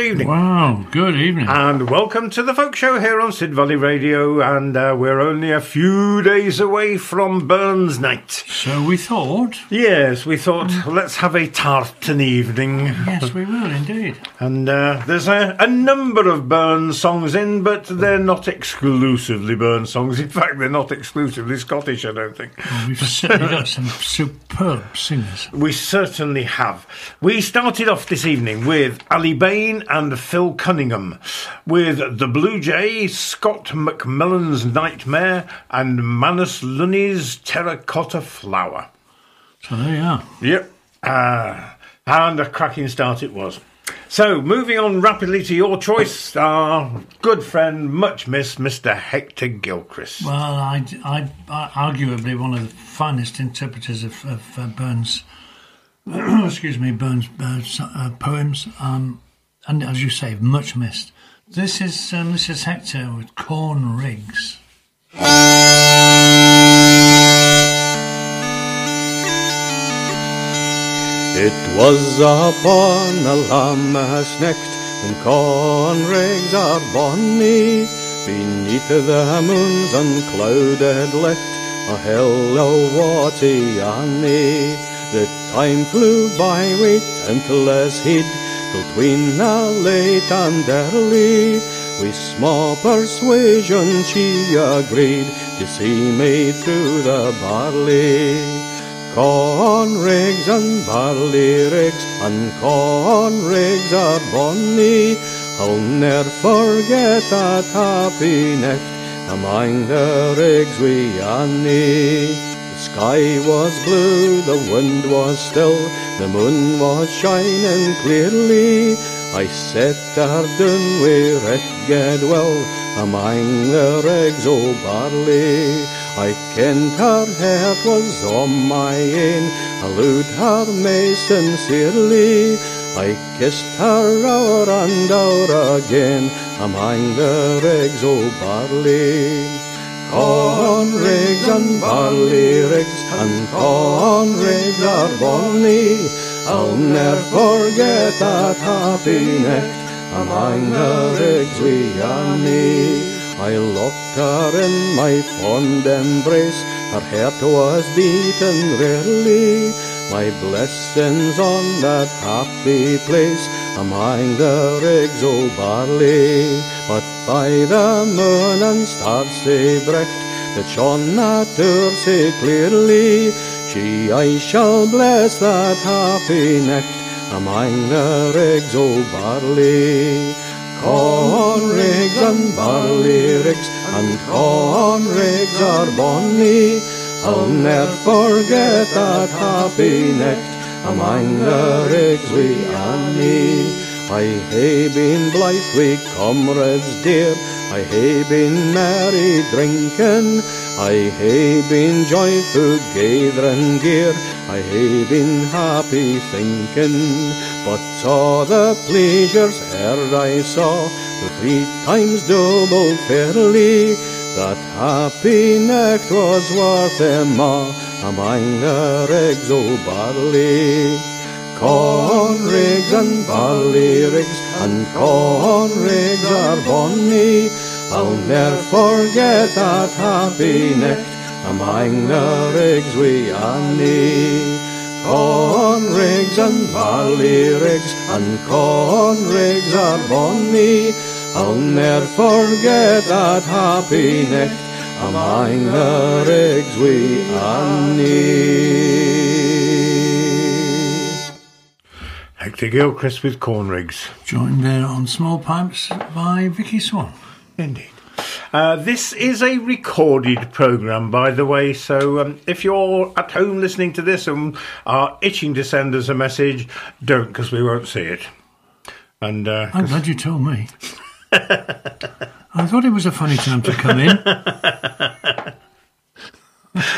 Evening. Wow, good evening. And welcome to the Folk Show here on Sid Valley Radio. And uh, we're only a few days away from Burns Night. so we thought. Yes, we thought let's have a tartan evening. Yes, we will indeed. And uh, there's a, a number of Burns songs in, but they're not exclusively Burns songs. In fact, they're not exclusively Scottish, I don't think. Well, we've certainly got some superb singers. We certainly have. We started off this evening with Aly Bain and Phil Cunningham, with The Blue Jay, Scott McMillan's Nightmare, and Manus Lunny's Terracotta Flower. So there you are. Yep. Uh, and a cracking start it was. So, moving on rapidly to your choice, our good friend, much missed, Mr. Hector Gilchrist. Well, I, I, I arguably one of the finest interpreters of, of uh, Burns. excuse me, Burns uh, uh, poems. Um, and as you say, much missed. This is um, this is Hector with Corn Rigs. It was upon a Lammasnecht when corn rigs are bonny beneath the moon's unclouded licht. A hill o' waty Annie. The time flew by with tintless heed till tween late and early. With small persuasion she agreed to see me through the barley. Corn rigs and barley rigs and corn rigs are bonny. I'll ne'er forget that happy night among the rigs we Annie. The sky was blue, the wind was still, the moon was shining clearly. I set her down wi' rigged well among the rigs o' barley. I kenned her heart was on my ain, I her main sincerely. I kissed her o'er and o'er again among the rigs o' barley. Corn rigs and barley rigs and corn rigs are bonny. I'll ne'er forget that happy night among the rigs we Annie. I locked her in my fond embrace, her heart was beating rarely. My blessings on that happy place among the rigs o' barley. But by the moon and stars sae bright that shone at her sae clearly, she I shall bless that happy night among the rigs o' barley. Corn rigs and barley rigs and corn rigs are bonny. I'll ne'er forget that happy night among the rigs we Annie. I hae been blithe wi' comrades dear, I hae been merry drinking, I hae been joyful gathering gear, I hae been happy thinking. But all the pleasures ere I saw, the three times double fairly, that happy night was worth them all among the rigs o' oh, barley. Corn rigs and barley rigs and corn rigs are bonny. I'll ne'er forget that happy night among the rigs we Annie. Corn rigs and barley rigs and corn rigs are bonny. I'll ne'er forget that happy night among the rigs we Annie. Hector Gilchrist with Corn Rigs. Joined there on small pipes by Vicky Swan. Indeed. Uh, this is a recorded program, by the way. So um, if you're at home listening to this and are itching to send us a message, don't, because we won't see it. And uh, I'm glad you told me. I thought it was a funny time to come in.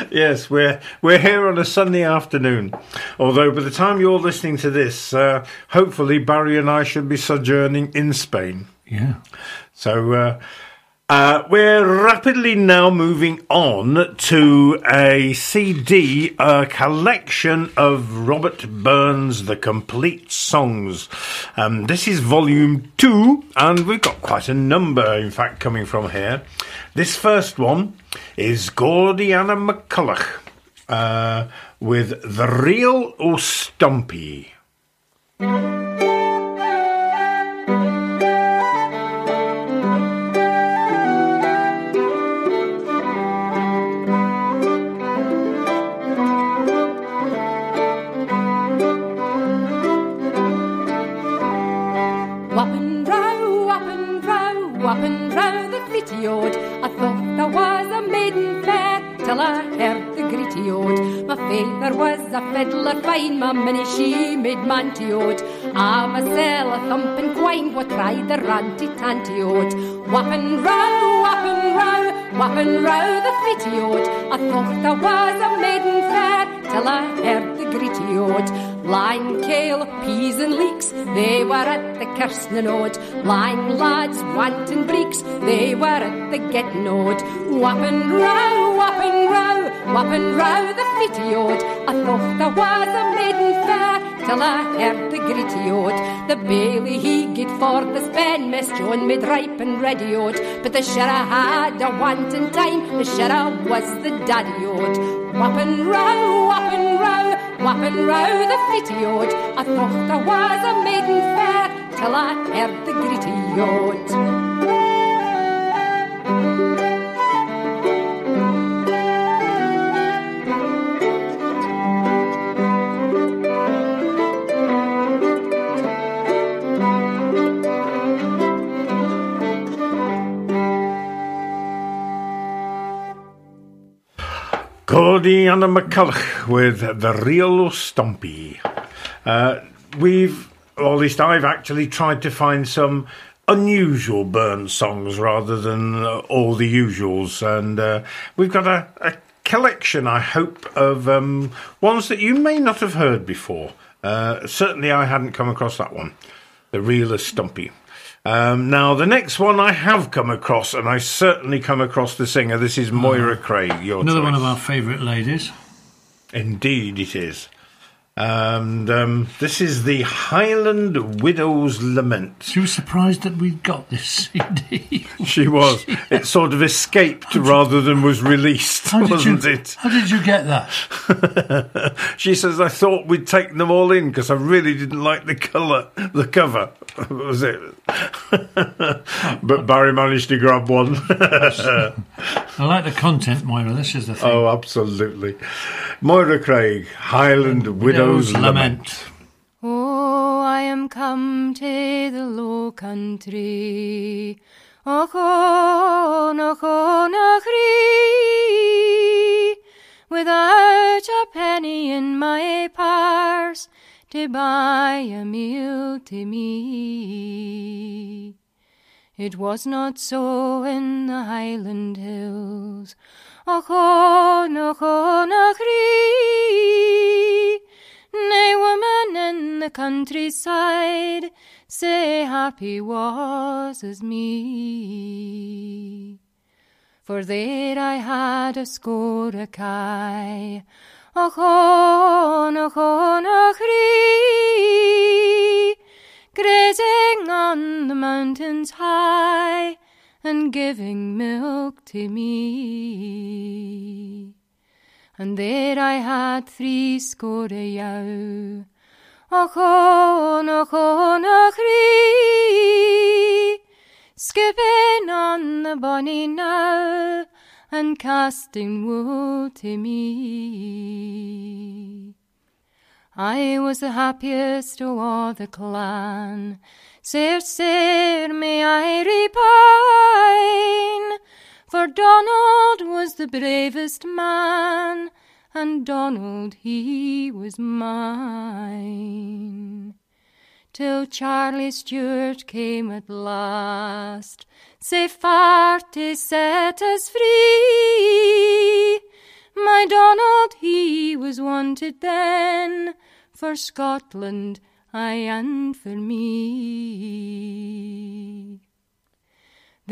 yes, we're we're here on a Sunday afternoon. Although by the time you're listening to this, uh, hopefully Barry and I should be sojourning in Spain. Yeah. So uh, Uh, we're rapidly now moving on to a CD, a collection of Robert Burns' The Complete Songs. Um, this is volume two, and we've got quite a number, in fact, coming from here. This first one is Gordeanna McCulloch uh, with The Real or Stumpy. There was a fiddler fine, my minnie she made manty ode. Ah, mysel a thumping quine, what tried the ranty tanty ode. Wappin row, wappin row, wappin row the fitty ode. I thought I was a maiden fair, till I heard the gritty ode. Line kale, peas and leeks, they were at the kirsnin ode. Line lads wanting breeks, they were at the getting ode. Wappin row, wappin row, wappin row the fitty ode. I thought there was a maiden fair, till I heard the gritty ode. The Bailey he git for the spen, Miss Joan made ripe and ready ode. But the sheriff had a wanting time, the sheriff was the daddy ode. Wappin row, wappin row, wappin row the fitty ode. I thought I was a maiden fair till I heard the gritty ode. Gordeanna McCulloch with The Real Stumpy. Uh, we've, or at least I've actually tried to find some unusual Burns songs rather than uh, all the usuals. And uh, we've got a, a, collection, I hope, of um, ones that you may not have heard before. Uh, certainly, I hadn't come across that one. The Real Stumpy. Um, now, the next one I have come across, and I certainly come across the singer. This is Moira uh, Craig. Your another choice. one of our favourite ladies. Indeed, it is. And um, this is the Highland Widow's Lament. She was surprised that we'd got this CD. she was. It sort of escaped rather than was released, wasn't you, it? How did you get that? she says, I thought we'd taken them all in because I really didn't like the colour, the cover. was it? but Barry managed to grab one. I like the content, Moira. This is the thing. Oh, absolutely. Moira Craig, Highland Widow's, Lament. Lament. Oh, I am come to the low country. Och, oh, no, oh, no, without a penny in my purse to buy a meal to me. It was not so in the Highland hills. Och hon, och hon, och Nay, woman in the countryside, say happy was as me. For there I had a score a kai, och hon, och hon, och grazing on the mountains high, and giving milk to me. And there I had three score yow, och hon, och hon, och skipping on the bonny now, and casting wool to me. I was the happiest of all the clan, Sir, sir, may I repine? For Donald was the bravest man, and Donald he was mine. Till Charlie Stuart came at last, sae far to set us free. My Donald he was wanted then for Scotland I and for me.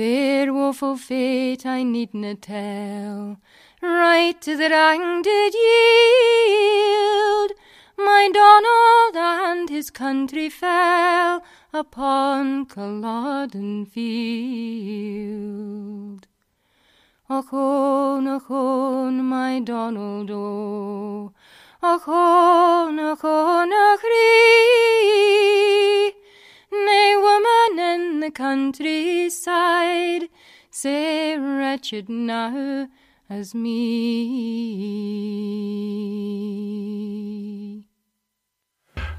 Their woeful fate I needna tell. Right to the wrang did yield. My Donald and his country fell upon Culloden field. Och on, och on, my Donald, oh. Och on, och on, och ree. Nay, woman in the countryside, say wretched now as me.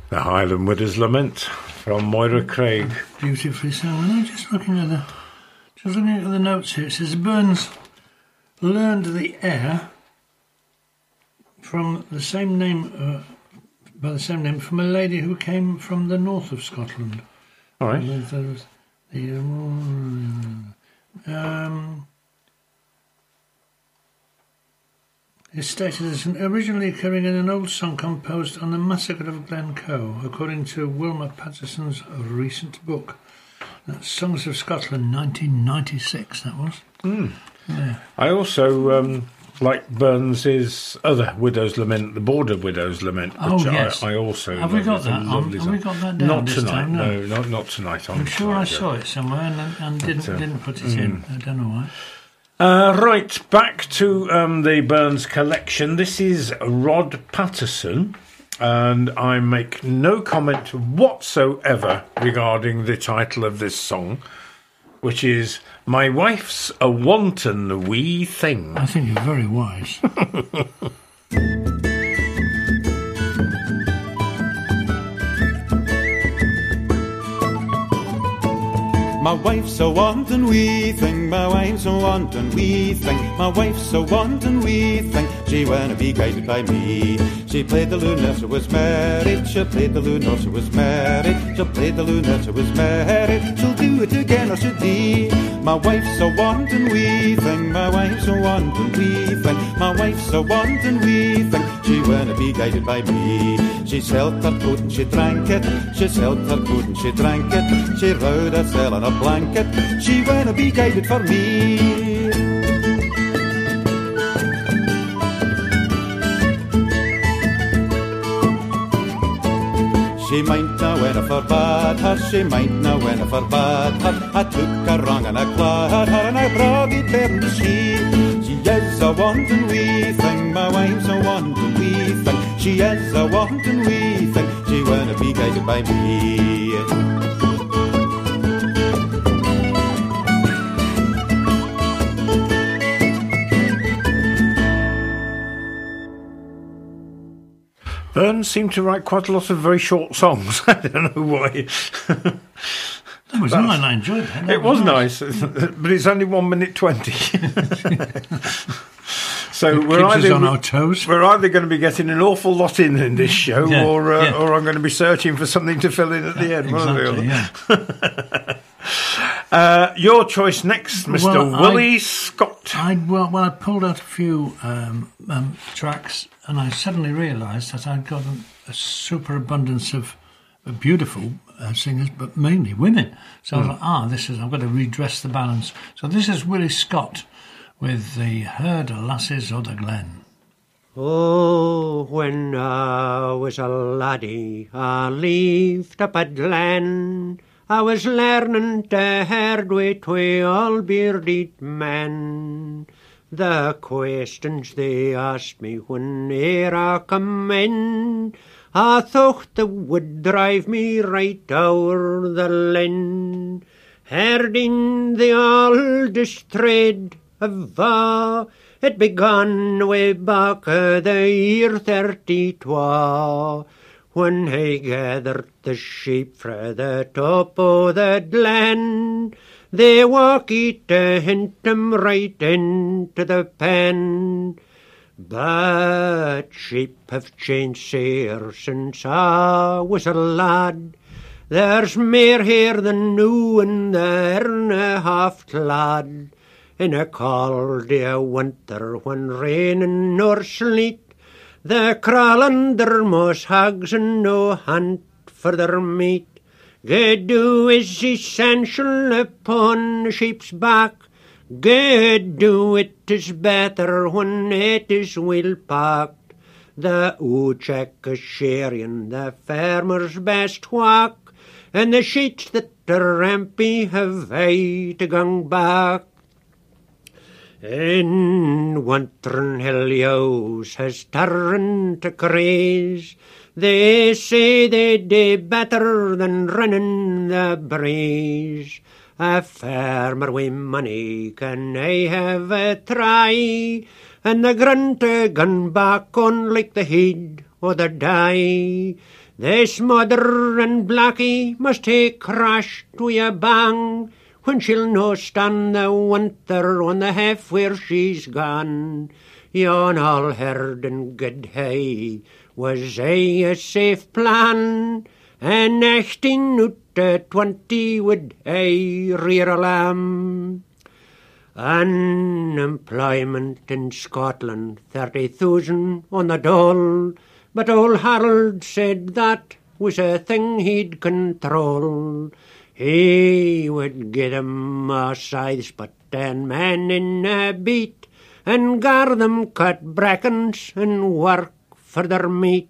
The Highland Widow's Lament from Moira Craig. Beautifully sung. I'm just looking at the just looking at the notes here. It says Burns learned the air from the same name uh, by the same name from a lady who came from the north of Scotland. All right. The, um, it's stated as an originally occurring in an old song composed on the massacre of Glencoe, according to Wilma Paterson's recent book. That's Songs of Scotland, 1996. That was. Yeah. I also um, like Burns's other Widow's Lament, the Border Widow's Lament, which Oh, yes. I, I also Have we got that have we got that down Not this tonight. time? No. No, not not tonight. On I'm sure I saw it somewhere and, and didn't uh, didn't put it in. I don't know why. Uh, right, back to um, the Burns collection. This is Rod Paterson, and I make no comment whatsoever regarding the title of this song, which is My Wife's a Wanton Wee Thing. I think you're very wise. My wife's a wanton wee thing, my wife's a wanton wee thing, my wife's a wanton wee thing. She wanna be guided by me. She played the loon she was married, she played the loon she was married, she played the loon she was married. She'll do it again or she'll be. My wife's a wanton wee thing, my wife's a wanton wee thing, my wife's a wanton wee thing. She wanna be guided by me. She held her coat and she drank it, she held her coat and she drank it. She rode herself on a blanket, she wanna be guided for me. She might know when I forbade her, she might know when I forbade her. I took her wrong and I clad her and I brought it there she. She is a wanton wee thing, my wife's a wanton. She has a wanton wee thing, she wanna be guided by me. Burns seemed to write quite a lot of very short songs. I don't know why. That was nice. I enjoyed that. That It was nice, but it's only one minute twenty. So we're either on our toes. we're either going to be getting an awful lot in in this show, Yeah, or uh, yeah. or I'm going to be searching for something to fill in at the end. Exactly. Uh, your choice next, Mr. Well, I- Willie Scott. I well, well, I pulled out a few um, um, tracks, and I suddenly realised that I'd got a, a superabundance of, beautiful uh, singers, but mainly women. So I was like, ah, this is I've got to redress the balance. So this is Willie Scott with the Herd Lasses o' the Glen. Oh, when I was a laddie, I lived up at Glen. I was learning to herd wi' twa all bearded men. The questions they asked me whene'er I come in, I thought they would drive me right o'er the len. Herding the oldest trade of it begun way back the year thirty-twa, when I gathered the sheep frae the top o' the glen. They walk it to hint 'em right into the pen. But sheep have changed sair since I was a lad. There's mair here than new in the half clad. In a cold day winter when rain nor sleet, the crawl under moss hags and no hunt for their meat. Do is essential upon the sheep's back. Do it is better when it is well packed. The oocheck is sharing the farmer's best whack, and the sheets that are rampy have to gang back. In wintern Helios has turned to craze. They say they do better than running the breeze. A farmer wi' money can I have a try, and the grunt a gun back on like the head o' the die. This mother and Blackie must take crash to a bang, when she'll no stand the winter on the half where she's gone. Yon all heard and good hay was aye a safe plan, and nineteen out of uh, twenty would I rear a lamb. Unemployment in Scotland, thirty thousand on the dole, but old Harold said that was a thing he'd control. He would get 'em a scythes, but ten men in a beat, and gar them cut brackens and work for their meat.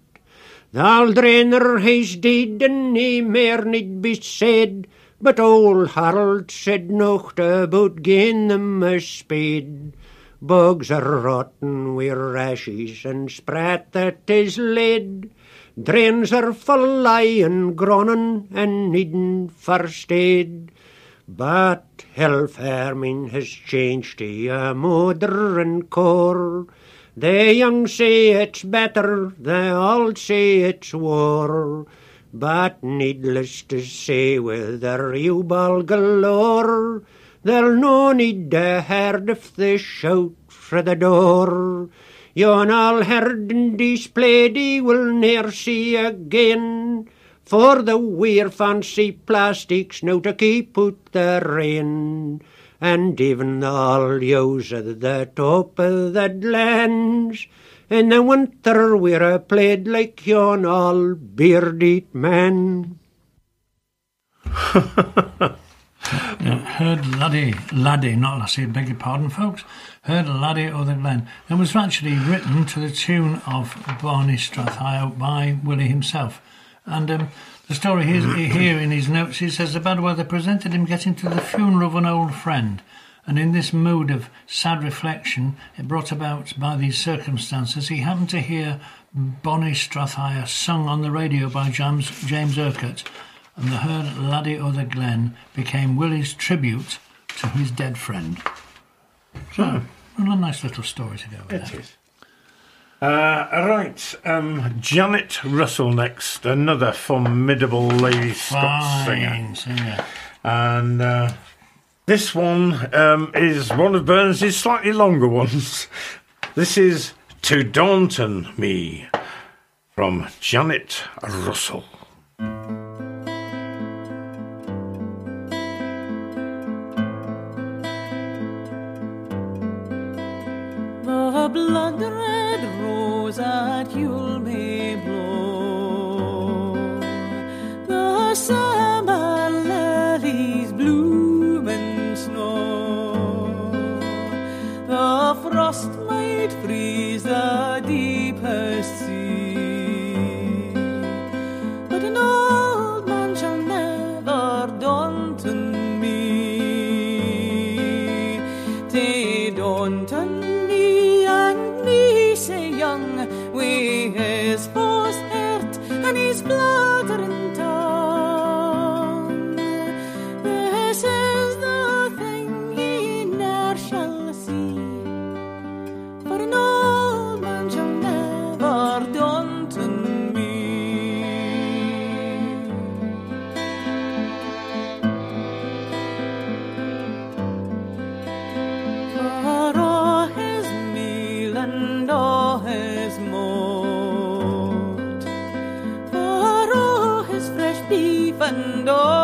The old drainer he's dead, and he mair need be said, but old Harold said nocht about gin them a spade. Bugs are rotten wi' rashes, and sprat that is lead. Drains are full lying, groaning, and needing first aid. But hell farming has changed to a modern core. The young say it's better, the old say it's war. But needless to say, with their U-ball galore, they'll no need the herd if they shout fra the door. Yon all herd and displayed he will ne'er see again, for the weir fancy plastics now to keep out the rain. And even all yows at the top of the glens, in the winter we're a played like yon all bearded men. Heard laddie, laddie, not lassie, beg your pardon, folks. Heard laddie o' the Glen. and was actually written to the tune of Bonnie Strathyre by Willie himself. And um, the story here, here in his notes, he says the bad weather presented him getting to the funeral of an old friend. And in this mood of sad reflection, it brought about by these circumstances, he happened to hear Bonnie Strathyre sung on the radio by James, James Urquhart, and the Heard Laddie o' the Glen became Willie's tribute to his dead friend. So, a nice little story to go with It that. is. Uh, right, um, Janet Russell next, another formidable lady Scots singer. Singer. And uh, this one um, is one of Burns' slightly longer ones. This is To Daunton Me from Janet Russell. Blood red rose at Yule may blow. The summer lilies bloom in snow. The frost might freeze the beef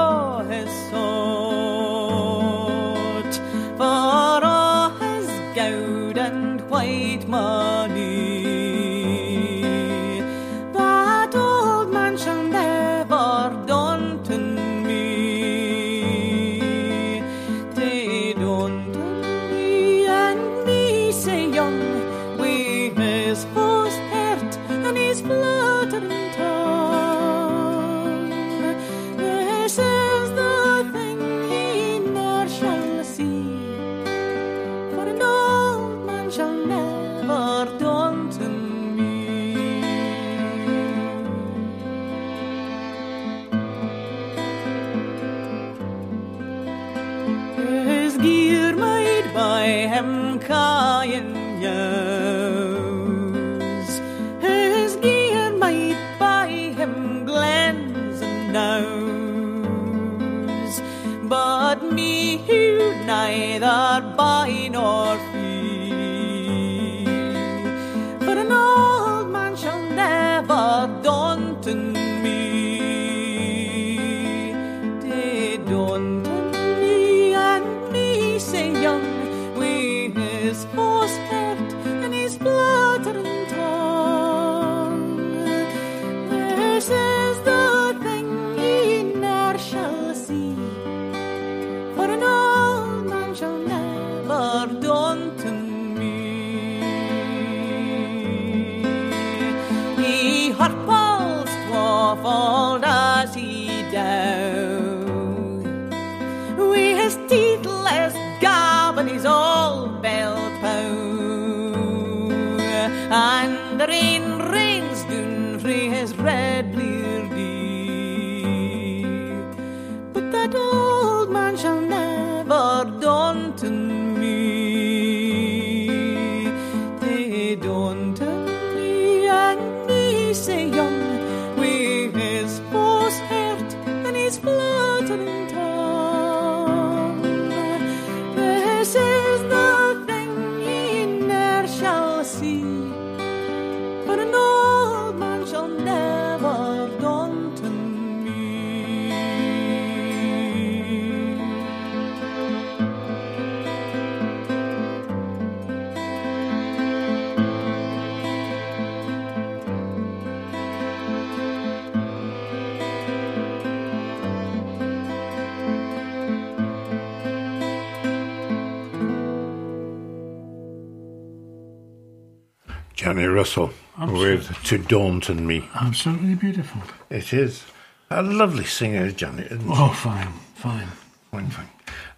with Daunt Daunton Me. Absolutely beautiful. It is. A lovely singer, isn't she? Oh, fine, fine. Fine, fine.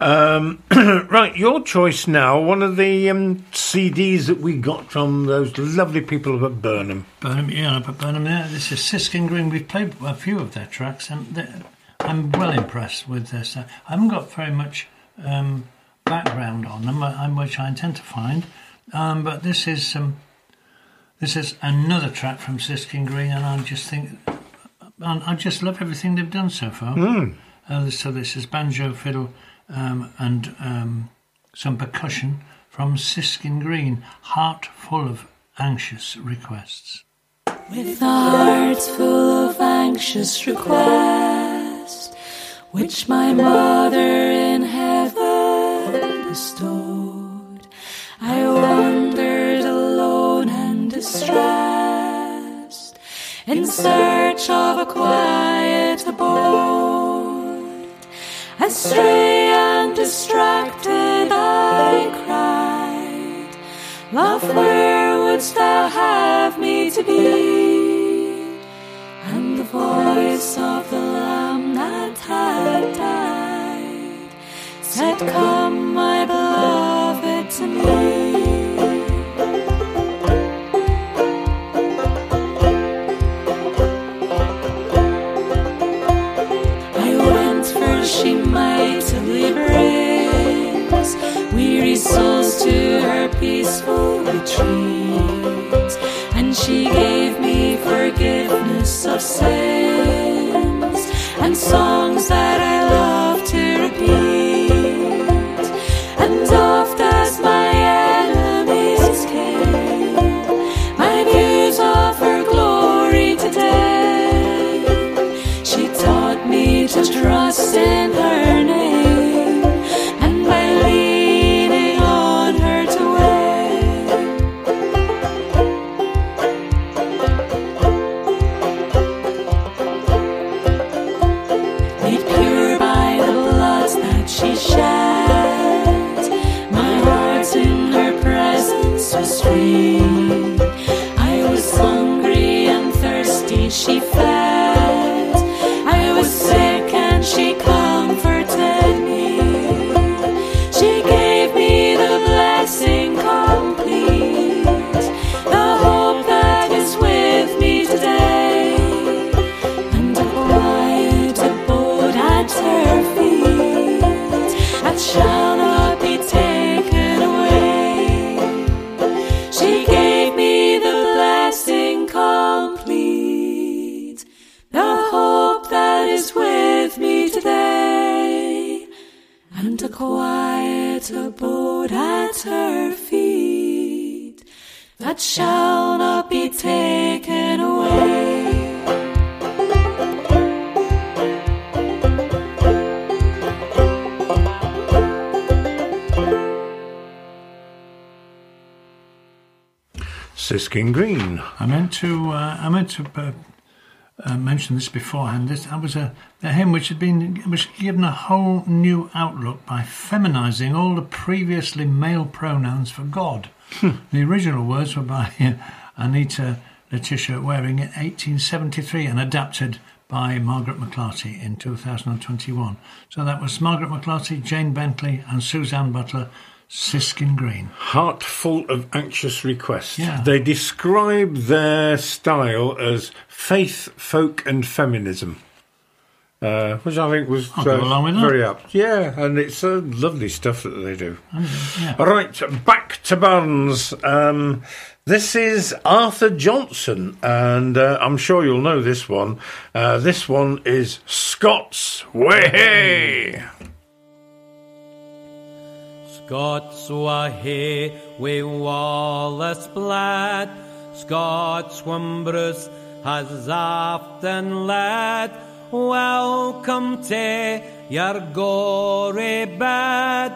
Um, right, your choice now. One of the um, CDs that we got from those lovely people at Burnham. Burnham, yeah, but Burnham, yeah, this is Siskin Green. We've played a few of their tracks, and I'm well impressed with their this. I haven't got very much um, background on them, uh, which I intend to find. Um, but this is um, this is another track from Siskin Green, and I just think I just love everything they've done so far. Uh, so this is banjo, fiddle, um, and um, some percussion from Siskin Green. Heart full of anxious requests. With hearts full of anxious requests, which my mother in heaven bestowed, distressed, in search of a quiet abode. Astray and distracted, I cried. Love, where wouldst thou have me to be? And the voice of the Lamb that had died said, Come, my beloved, to me. Souls to her peaceful retreat, and she gave me forgiveness of sins and songs that I love to repeat. I meant to. Uh, I meant to uh, uh, mention this beforehand. This that was a, a hymn which had been which had given a whole new outlook by feminising all the previously male pronouns for God. the original words were by uh, Anita Letitia Waring in 1873 and adapted by Margaret McClarty in 2021. So that was Margaret McClarty, Jane Bentley, and Suzanne Butler, Siskin Green. Heart full of anxious requests. Yeah. They describe their style as faith, folk, and feminism. Uh, which I think was I'll go along with very apt. Yeah, and it's uh, lovely stuff that they do. Yeah. All right, back to Burns. Um, this is Arthur Johnstone, and uh, I'm sure you'll know this one. Uh, this one is Scots Wha Hae. Were here wi Wallace blad, Scots when Bruce has often led. Welcome to your gory bed,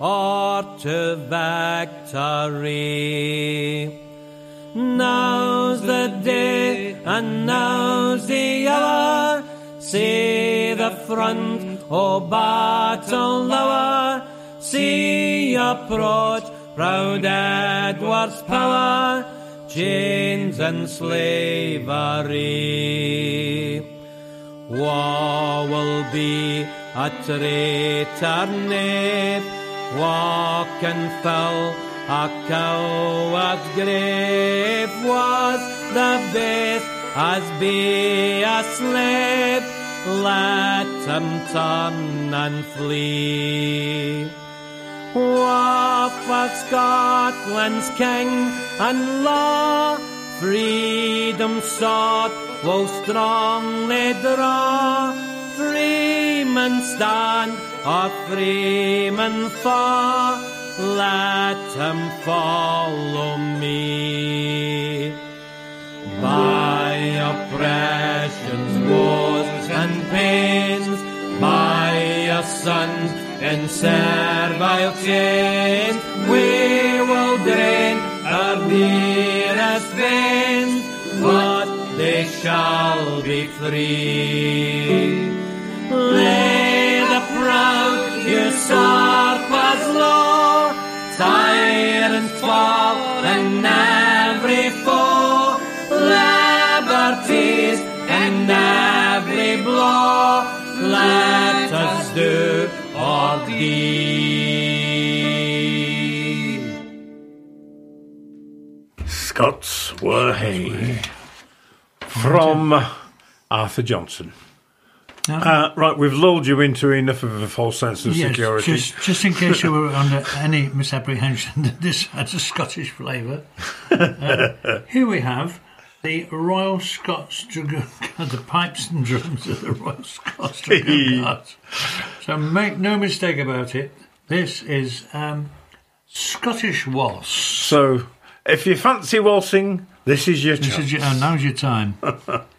or to victory. Now's the day and now's the hour. See the front oh, of battle lower. See approach proud Edward's power. Chains and slavery. War will be a traitor knave. Walk and fell a coward's grave was the best as be a slave. Let him turn and flee. War for Scotland's king and law, freedom sought will strongly draw. Freemen stand or freemen fall, let him follow me. By oppression's woes and pains, by your sons in servile chains, we will drain our dearest veins, but they shall be free. Lay the proud usurpers low, tyrants fall and every foe, liberties and every blow, let us do or deed. Scots Wha Hae. From Arthur Johnstone. Uh, right, we've lulled you into enough of a false sense of Yes, security. just, just in case you were under any misapprehension that this has a Scottish flavour. Uh, here we have the Royal Scots Dragoon the pipes and drums of the Royal Scots Dragoon Guards. So make no mistake about it, this is um, Scottish waltz. So, if you fancy waltzing, this is your This is your, uh, now's your time.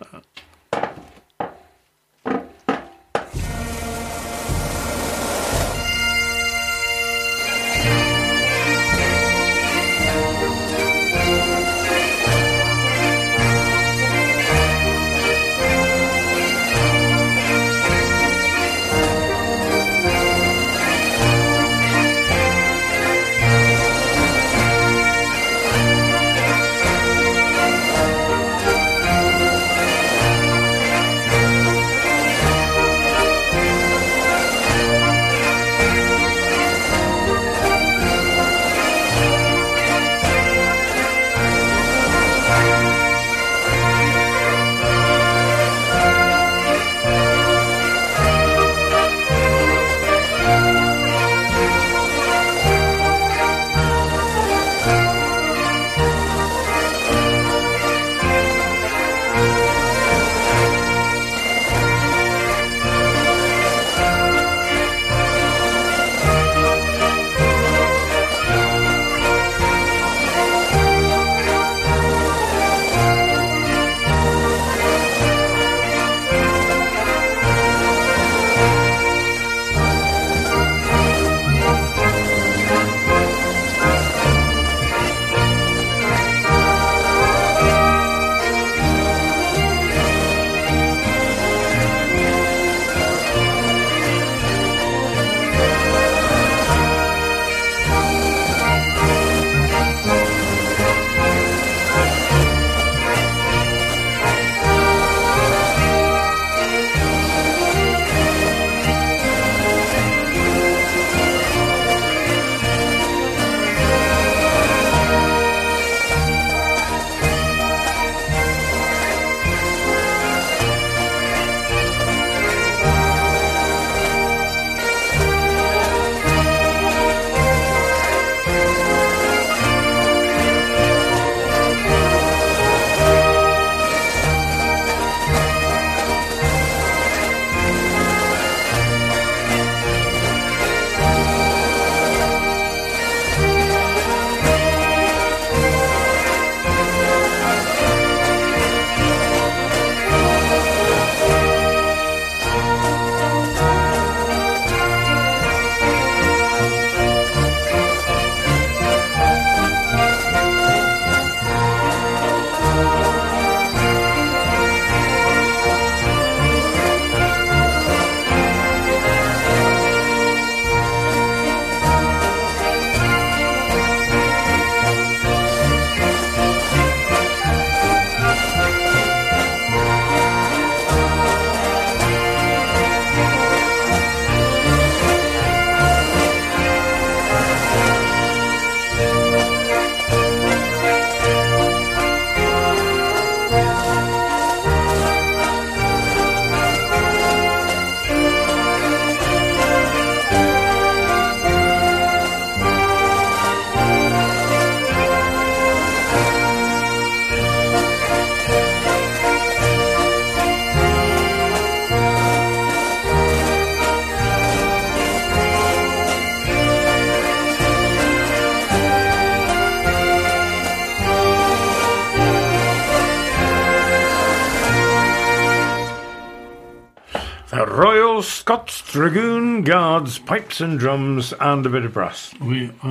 Dragoon Guards, pipes and drums, and a bit of brass. We,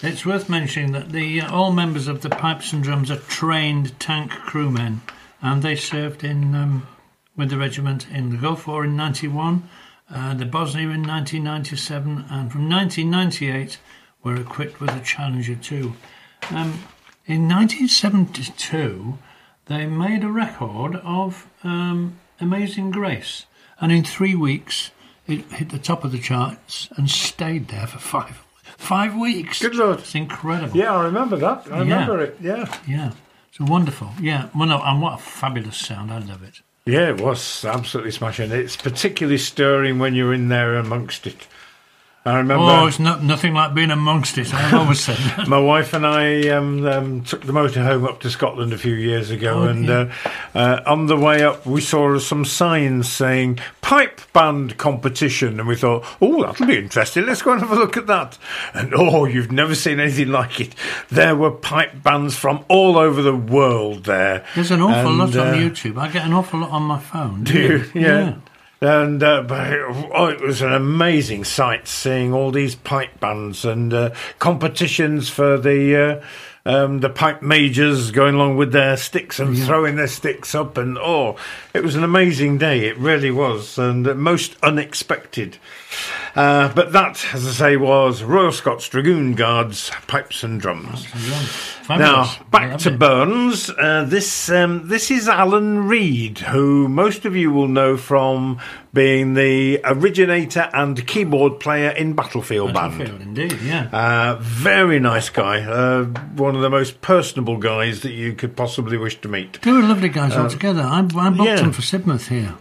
it's worth mentioning that the uh, all members of the pipes and drums are trained tank crewmen, and they served in um, with the regiment in the Gulf War in '91, uh, the Bosnia in 1997, and from 1998 were equipped with a Challenger 2. Um, in 1972, they made a record of um, Amazing Grace, and in three weeks it hit the top of the charts and stayed there for five five weeks. Good lord. It's incredible. Yeah, I remember that. I remember it. Yeah. Yeah. It's wonderful. Yeah. Well, no, and what a fabulous sound. I love it. Yeah, it was absolutely smashing. It's particularly stirring when you're in there amongst it. I remember. Oh, it's not nothing like being amongst it. I've always said that. My wife and I um, um, took the motorhome up to Scotland a few years ago, Oh, and yeah. uh, uh, on the way up, we saw some signs saying pipe band competition, and we thought, oh, that'll be interesting. Let's go and have a look at that. And oh, you've never seen anything like it. There were pipe bands from all over the world there. There's an awful And, lot on uh, YouTube. I get an awful lot on my phone. do you? Yeah. And uh, oh, it was an amazing sight seeing all these pipe bands and uh, competitions for the uh, um, the pipe majors going along with their sticks and throwing their sticks up and oh, it was an amazing day. It really was, and uh, most unexpected. Uh, but that, as I say, was Royal Scots Dragoon Guards, pipes and drums. Now back to Burns. Uh, this um, this is Alan Reid, who most of you will know from being the originator and keyboard player in Battlefield, Band. Indeed, yeah. Uh, very nice guy. Uh, one of the most personable guys that you could possibly wish to meet. They were lovely guys altogether. I, I booked uh, yeah. them for Sidmouth here.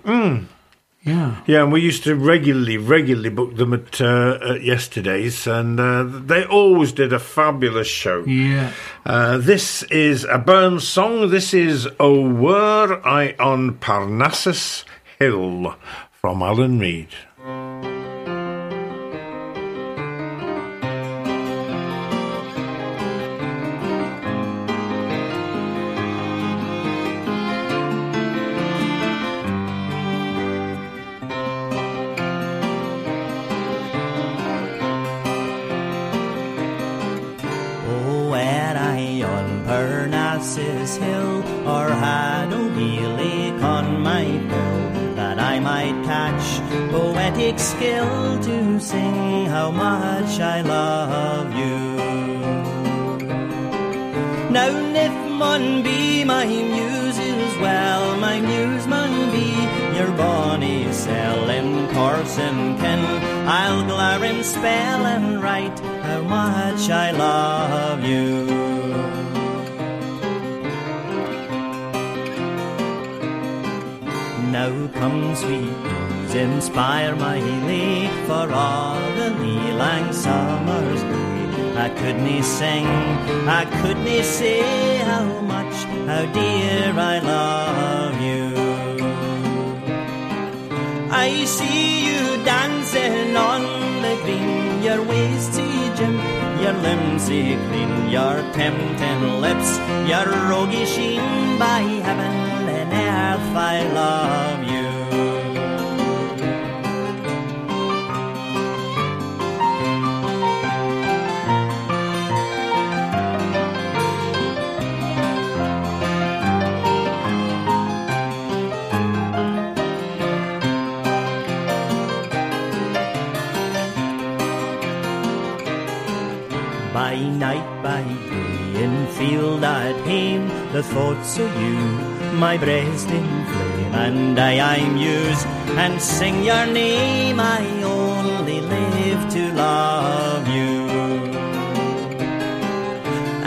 Yeah. Yeah, and we used to regularly, regularly book them at, uh, at yesterday's, and uh, they always did a fabulous show. Yeah. Uh, this is a Burns song. This is O Were I on Parnassus Hill from Alan Reid. Come sweet inspire my lay for all the lang summer's day. I couldn't sing, I couldn't say how much, how dear I love you. I see you dancing on the green, your waist jump, your limbs clean, your tempting lips, your roguey sheen by heaven and earth I love you. Field at hame, the thoughts of you, my breast inflame, and I, I muse and sing your name. I only live to love you.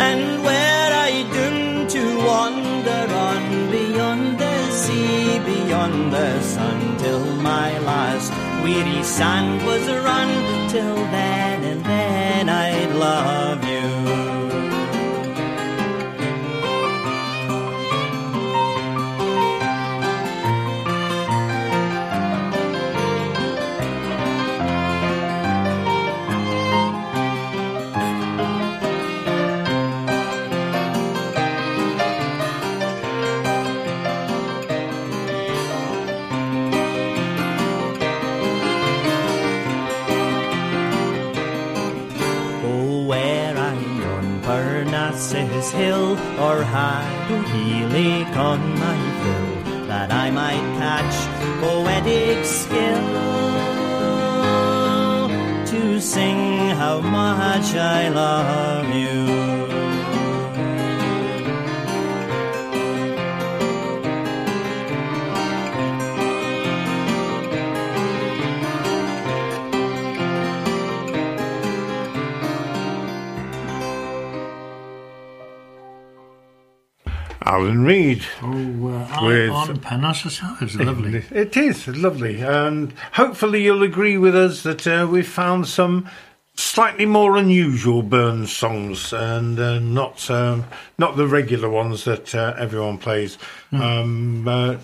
And where I doom to wander on beyond the sea, beyond the sun, till my last weary sand was run, till then and then I'd love you. Healy on my fill, that I might catch poetic skill to sing how much I love Alan Reid. Oh, uh, With- on Parnassus Hill. It's lovely. It is lovely, and hopefully you'll agree with us that uh, we've found some slightly more unusual Burns songs, and uh, not um, not the regular ones that uh, everyone plays. Um, uh,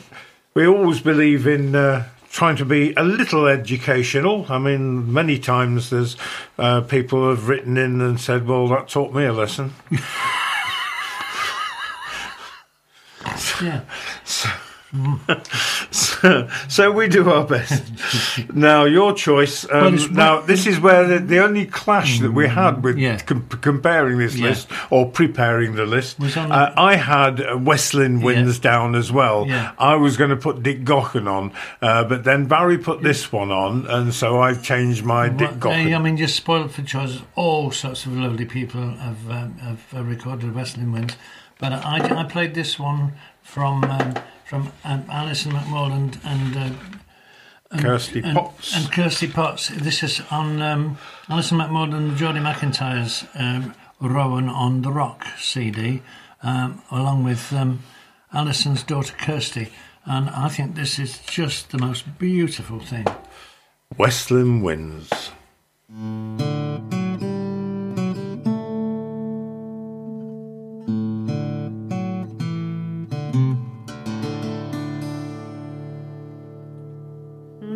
we always believe in. Uh, Trying to be a little educational. I mean, many times there's uh, people who have written in and said, "Well, that taught me a lesson." Yeah. so, so we do our best. now, your choice. Um, now, this is where the, the only clash that we had with Yeah. com- comparing this Yeah. list or preparing the list. On uh, I had uh, Westlin Winds down as well. Yeah. I was going to put Dick Gaughan on, uh, but then Barry put this one on, and so I changed my Dick Well, Gaughan. I mean, just spoiled for choice. All sorts of lovely people have um, have uh, recorded Westlin Winds, but I, I played this one from um, from um, Alison McMorland and. Uh, and- Kirsty and, Potts. and Kirsty Potts. This is on um, Alison McMorland and Geordie McIntyre's um, Rowan on the Rock CD, um, along with um, Alison's daughter Kirsty. And I think this is just the most beautiful thing. Westlin Winds.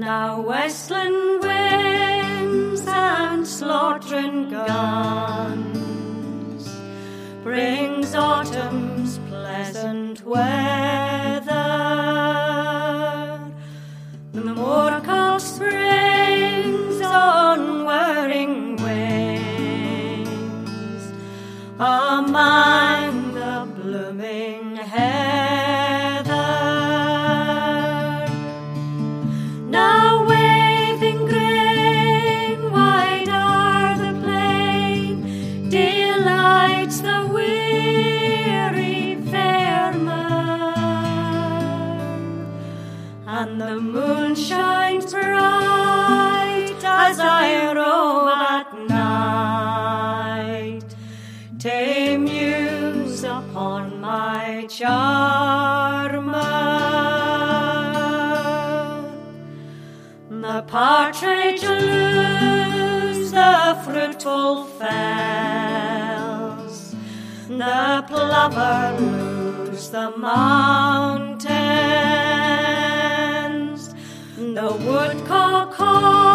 Now Westland winds and slaughtering guns brings autumn's pleasant weather. The moorcock springs on whirring wings among the blooming And the moon shines bright as I row at night. To muse upon my charmer. The partridge lose the fruitful fells, the plover lose the mountains, the woodcock haunts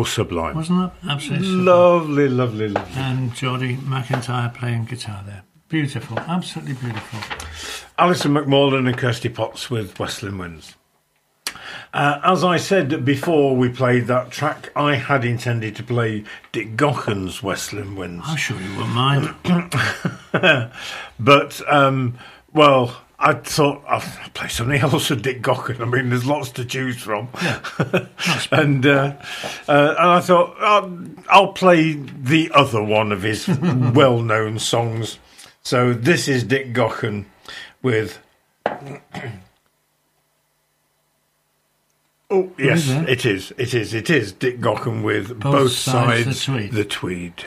Oh, sublime. Wasn't that absolutely super? Lovely, lovely, lovely. And Geordie McIntyre playing guitar there. Beautiful, absolutely beautiful. Alison McMorland and Kirsty Potts with Westland Winds. Uh, as I said before we played that track, I had intended to play Dick Gaughan's Westland Winds. I'm sure you wouldn't mind. but, um, well, I thought I'll play something else with Dick Gaughan. I mean, there's lots to choose from. and uh, uh, and I thought I'll, I'll play the other one of his well known songs. So this is Dick Gaughan with. Oh yes, is it? it is. It is. It is Dick Gaughan with both, Both sides the tweed. the tweed.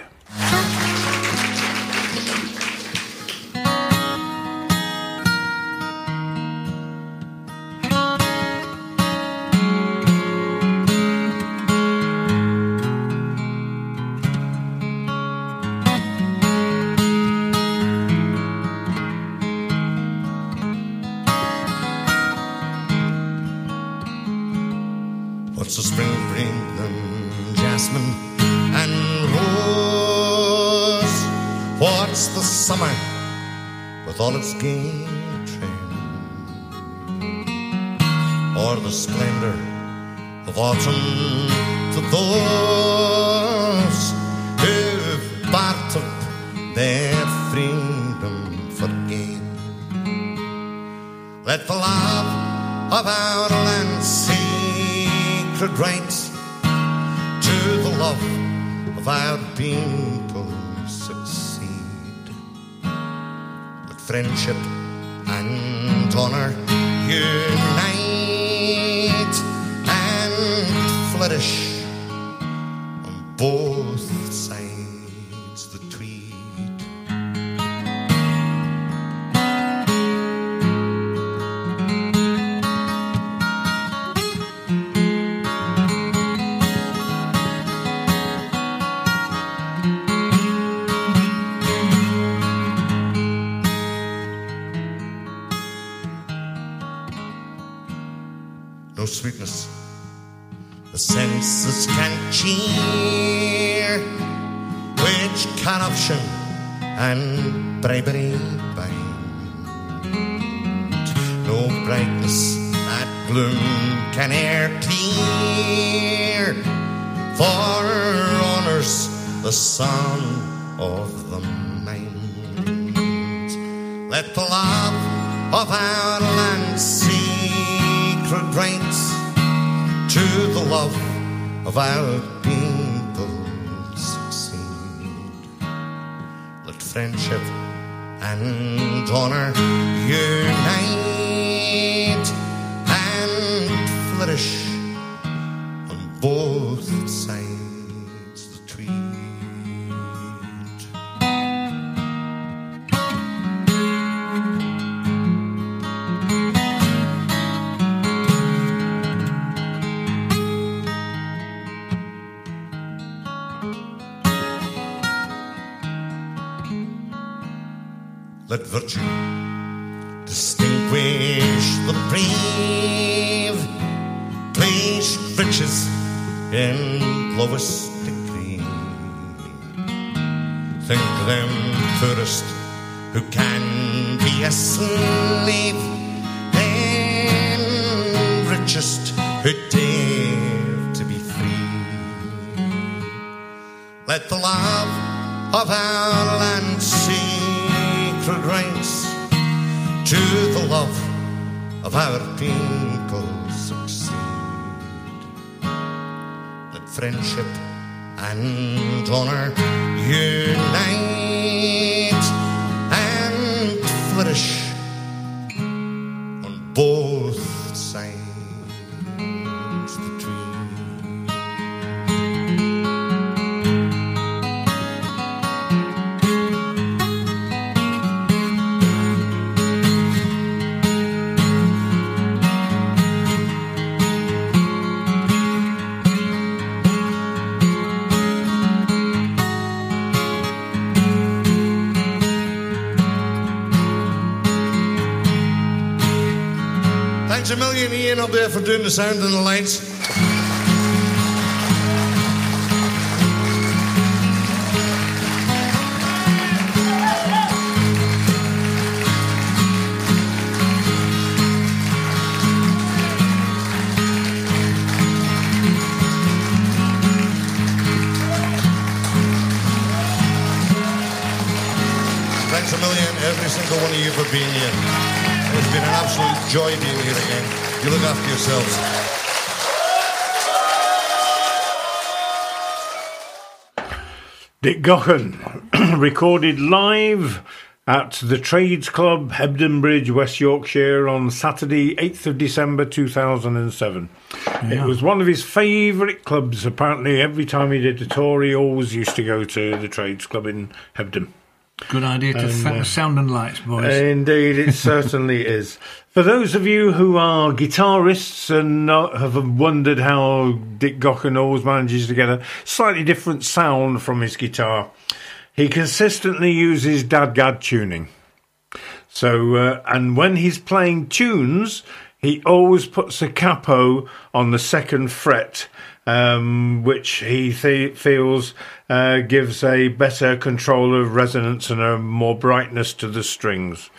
Let virtue distinguish the brave, place riches in lowest degree. Think them poorest who can be a slave, then richest who dare to be free. Let the love of our land reigns to the love of our people succeed. Let friendship and honour unite For doing the sound and the lights. Thanks a million, every single one of you, for being here. It's been an absolute joy being here again. You look after yourselves. Dick Gaughan, recorded live at the Trades Club, Hebden Bridge, West Yorkshire, on Saturday, 8th of December 2007. It was one of his favourite clubs. Apparently, every time he did a tour, he always used to go to the Trades Club in Hebden. Good idea to And, uh, sound and lights, boys. Indeed, it certainly is. For those of you who are guitarists and uh, have wondered how Dick Gaughan always manages to get a slightly different sound from his guitar, he consistently uses DADGAD tuning. So, uh, and when he's playing tunes, he always puts a capo on the second fret, um, which he th- feels uh, gives a better control of resonance and a more brightness to the strings.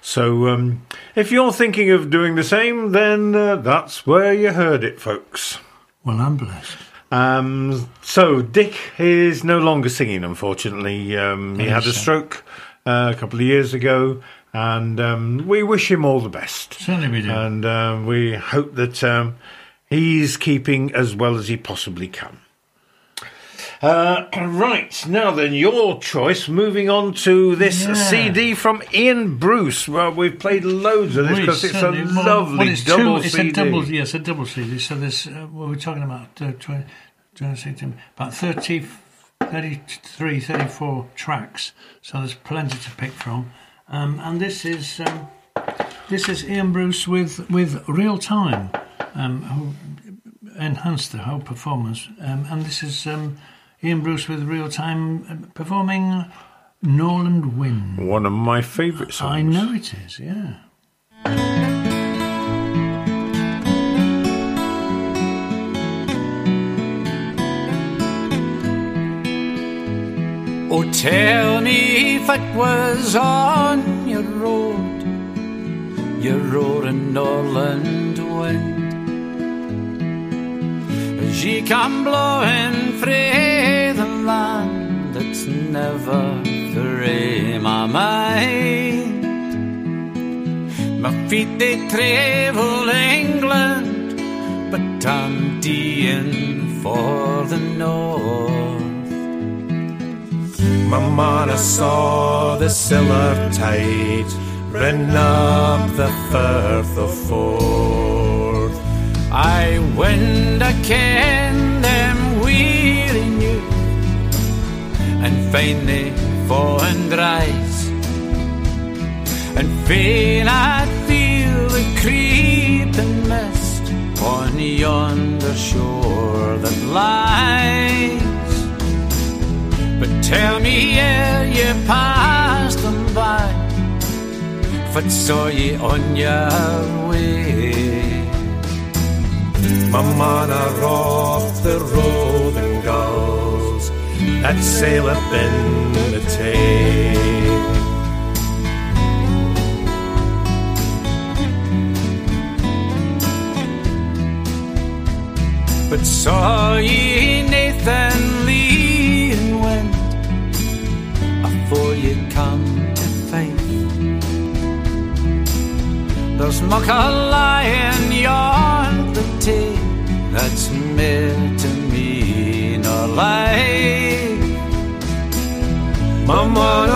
So, um, if you're thinking of doing the same, then uh, that's where you heard it, folks. Well, I'm blessed. Um, so Dick is no longer singing, unfortunately. Um, he had a stroke uh, a couple of years ago, and um, we wish him all the best. Certainly we do. And um, we hope that um, he's keeping as well as he possibly can. Uh, right, now then, your choice. Moving on to this Yeah. CD from Ian Bruce. Well, we've played loads of this because it's a well, lovely well, it's two- double it's CD. A double, yes, a double CD. So there's, uh, what we're talking about, uh, 20, 20, about 30, 33, 34 tracks. So there's plenty to pick from. Um, and this is um, this is Ian Bruce with, with Real Time, um, who enhanced the whole performance. Um, and this is um, Ian Bruce with Real Time uh, performing Norland Wind. One of my favourite songs. I know it is, yeah. Oh, tell me if it was on your road, your road in Norland She come blowing free the land that's never frae my mind. My feet they travel England, but I'm deeing for the north. My I saw the siller tide run up the Firth of Forth. I wind a ken them weary new and find they fallen dries. And fain I'd feel the creeping mist on yonder shore that lies. But tell me, ere ye passed them by, what saw ye on your way? My man, I rough the roving gulls that sail up in the Tay. But saw ye Nathan Lee and went afore ye come to Fife. There's muck a lion yon the tea that's meant to me no life.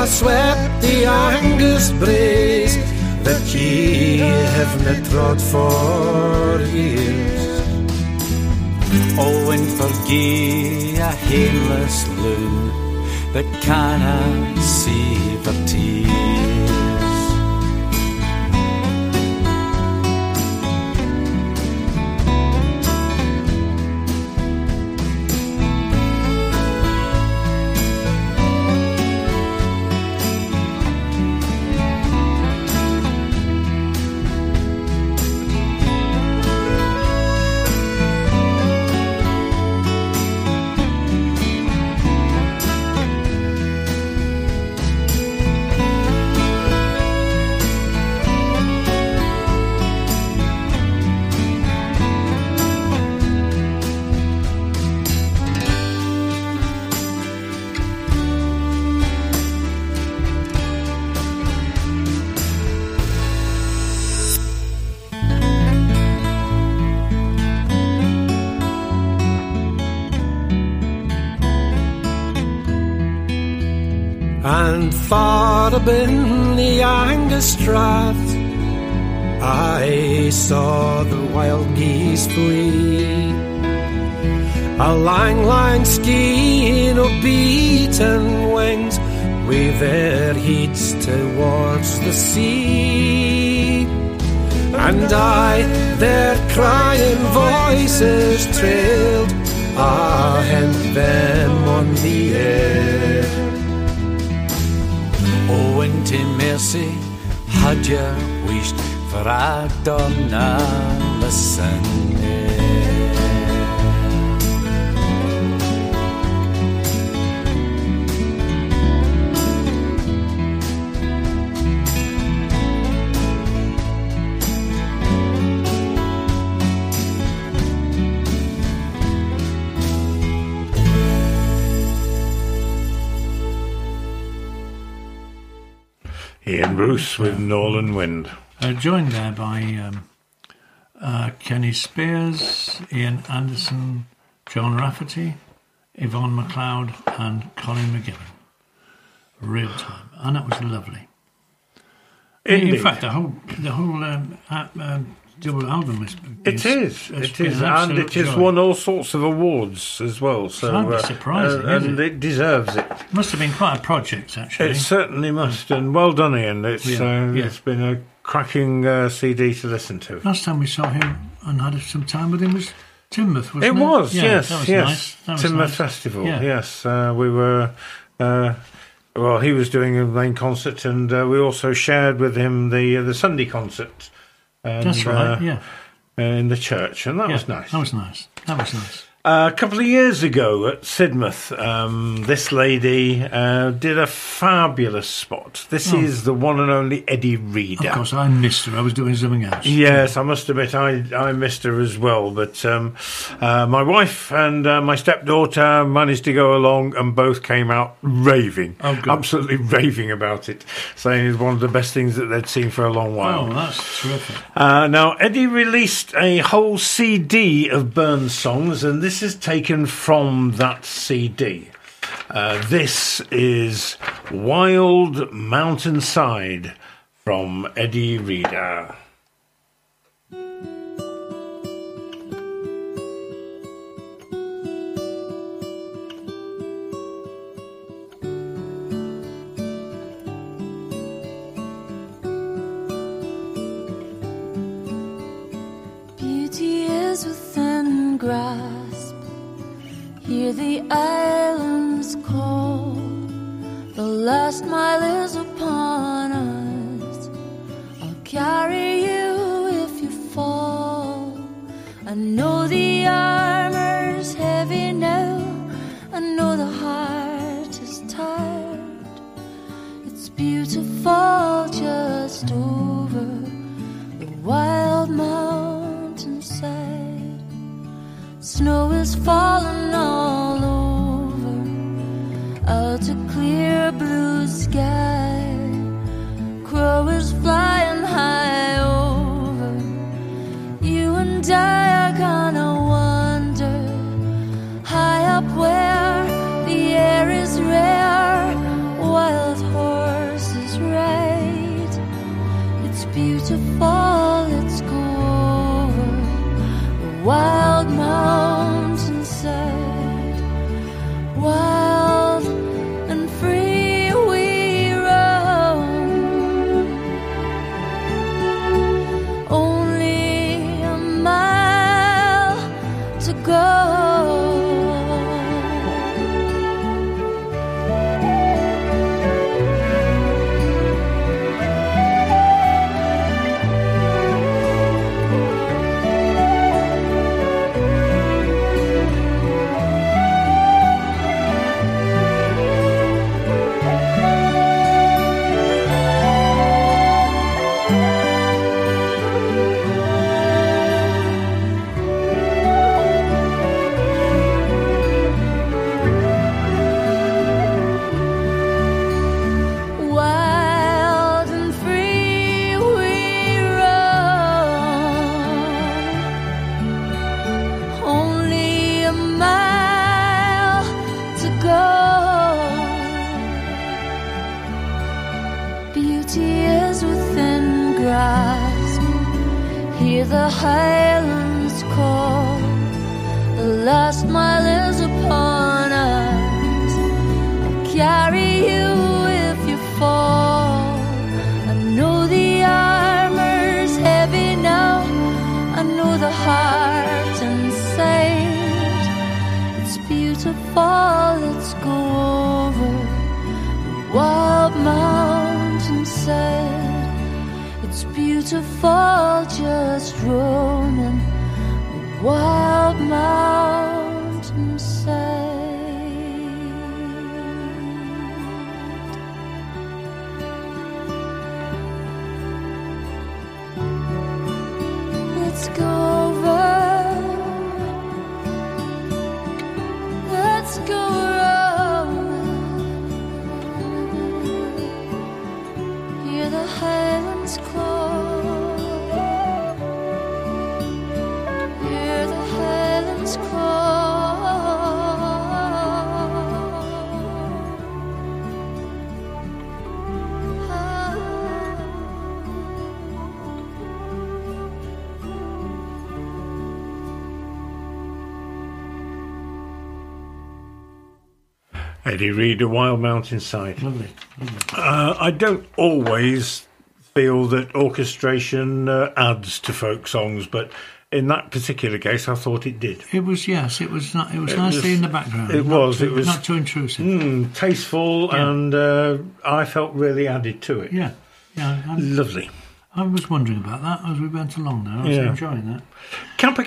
I swept the Angus braes that ye have not trod for years. Oh, and forgie a hameless loon that cannot see for tears. In the Angus Strath, I saw the wild geese flee. A lang, lang skein of beaten wings, with their heads towards the sea. And I, their crying voices trailed, ah, mercy had you wished for I'd done a donna eh? Ian Bruce with Norland Wind. Uh, joined there by um, uh, Kenny Speirs, Ian Anderson, John Rafferty, Yvonne McLeod, and Colin McGibbon. Real time, and that was lovely. In fact, the whole the whole um, um, double album is. It is. it's It been an and it has won all sorts of awards as well. So, hardly uh, surprising, uh, and it? it deserves it. Must have been quite a project, actually. It certainly must, and well done, Ian. It's Yeah, uh, yeah. it's been a cracking uh, CD to listen to. Last time we saw him and had some time with him was Timoth, wasn't It it? was, Yeah, yes, that was yes. nice. That was nice. Festival, Yeah. yes. Uh, we were, uh, well, he was doing a main concert, and uh, we also shared with him the uh, the Sunday concert. And, That's right, uh, yeah. uh, in the church, and that Yeah, was nice. That was nice. That was nice. A couple of years ago at Sidmouth, um, this lady uh, did a fabulous spot. This Oh. is the one and only Eddi Reader. Of course, I missed her. I was doing something else. Yes, I must admit I, I missed her as well. But um, uh, my wife and uh, my stepdaughter managed to go along and both came out raving. Oh. Absolutely raving about it, saying it's one of the best things that they'd seen for a long while. Oh, that's terrific. Uh, now, Eddi released a whole CD of Burns songs, and this is taken from that CD. Uh, this is Wild Mountainside from Eddi Reader. Beauty is within grasp. Hear the islands call. The last mile is upon us. I'll carry you if you fall. I know the armor's heavy now. I know the heart is tired. It's beautiful just over the wild mountainside. Snow is falling all over out a clear blue sky. Crow is flying high over. You and I are gonna wander high up where the air is rare. Wild horses ride. It's beautiful, go over wild Wild and free we roam. Only a mile to go. Hear Eddi A Wild Mountainside. Lovely. Uh, I don't always feel that orchestration uh, adds to folk songs, but in that particular case, I thought it did. It was yes. It was not. It was It nicely was- in the background. It Not was. too- It was not too intrusive. Mm, tasteful, Yeah. and uh, I felt really added to it. Yeah. Yeah. I- Lovely. I was wondering about that as we went along there. I was Yeah. enjoying that. Kappa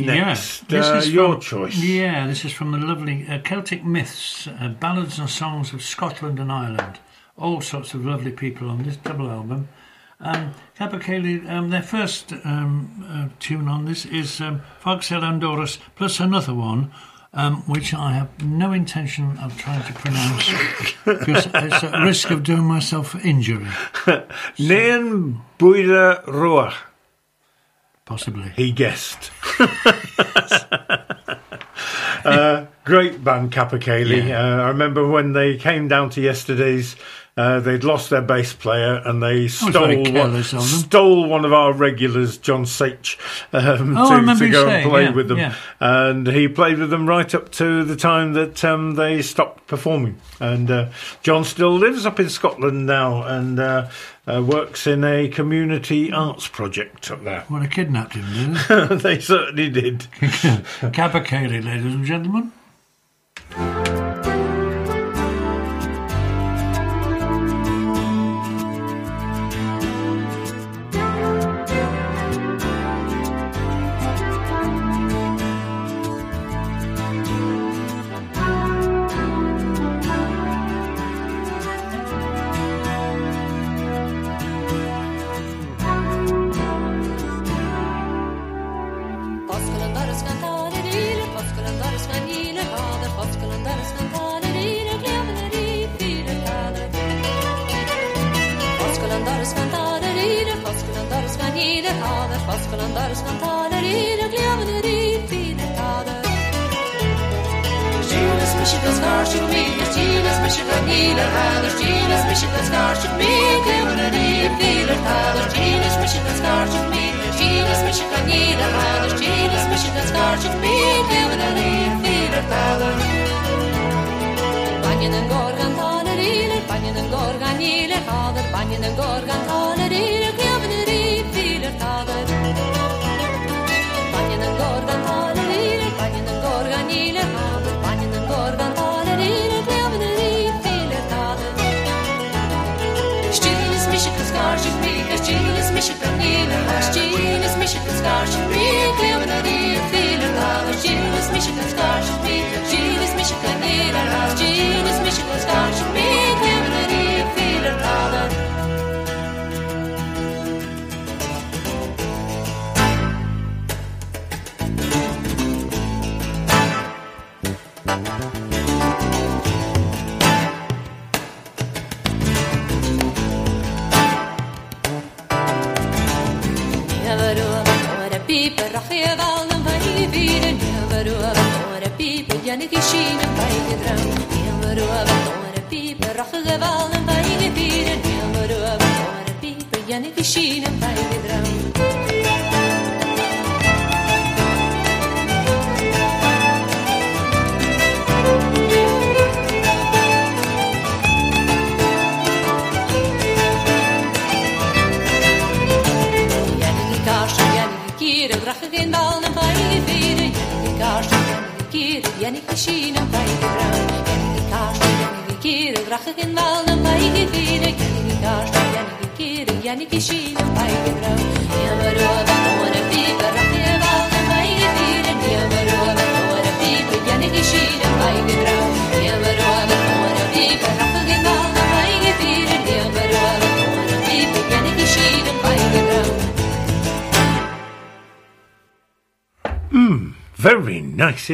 next. Yeah, this uh, is your from- choice. Yeah, this is from the lovely uh, Celtic Myths, uh, Ballads and Songs of Scotland and Ireland. All sorts of lovely people on this double album. Um, Cayley, um, their first um, uh, tune on this is um, Fosgail an Dorus, plus another one, um, which I have no intention of trying to pronounce because it's at risk of doing myself injury. Nain Buida Roa. Possibly. He guessed. uh, great band, Capercaillie. Uh, I remember when they came down to yesterday's. Uh, they'd lost their bass player and they stole one, of stole one of our regulars, John Sach, um, Oh, to, to go saying, and play yeah, with them. yeah. And he played with them right up to the time that um, they stopped performing. And uh, John still lives up in Scotland now and uh, uh, works in a community arts project up there. Well, I kidnapped him, did they? they certainly did. Cayley, ladies and gentlemen.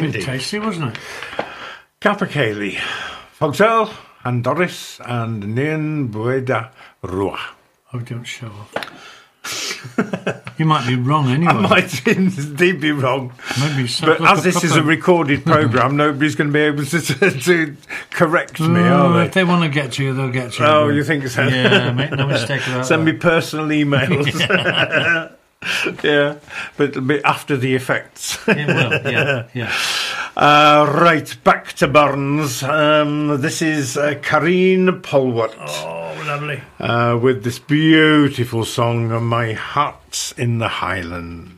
Nice indeed. tasty, wasn't it? Capercaillie, Fogsel, and Doris, and Nain Bueda Roa. Oh, don't show off. you might be wrong anyway. I might indeed be wrong. Maybe so. But Like as this is a recorded programme, nobody's going to be able to, to, to correct me, Oh, are if they? they want to get to you, they'll get to you. Oh, you think so? Yeah, make no mistake about Send that. me personal emails. yeah, but it'll be after the effects. It will, yeah, yeah. Uh, right, back to Burns. Um, this is uh, Karine Polwart. Oh, lovely. Uh, with this beautiful song, My Heart's in the Highlands.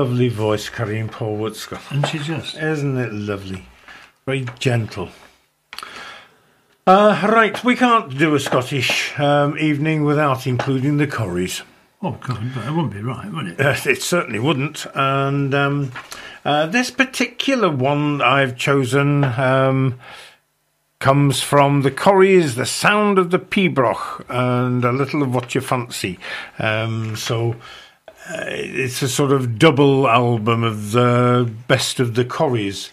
Lovely voice, Kareem Paul Woodscott. And she just. Isn't it lovely? Very gentle. Uh, right, we can't do a Scottish um, evening without including the Corries. Oh, God, but it wouldn't be right, would it? Uh, it certainly wouldn't. And um, uh, this particular one I've chosen um, comes from the Corries, The Sound of the Pibroch, and a little of what you fancy. Um, so it's a sort of double album of the best of the Corries.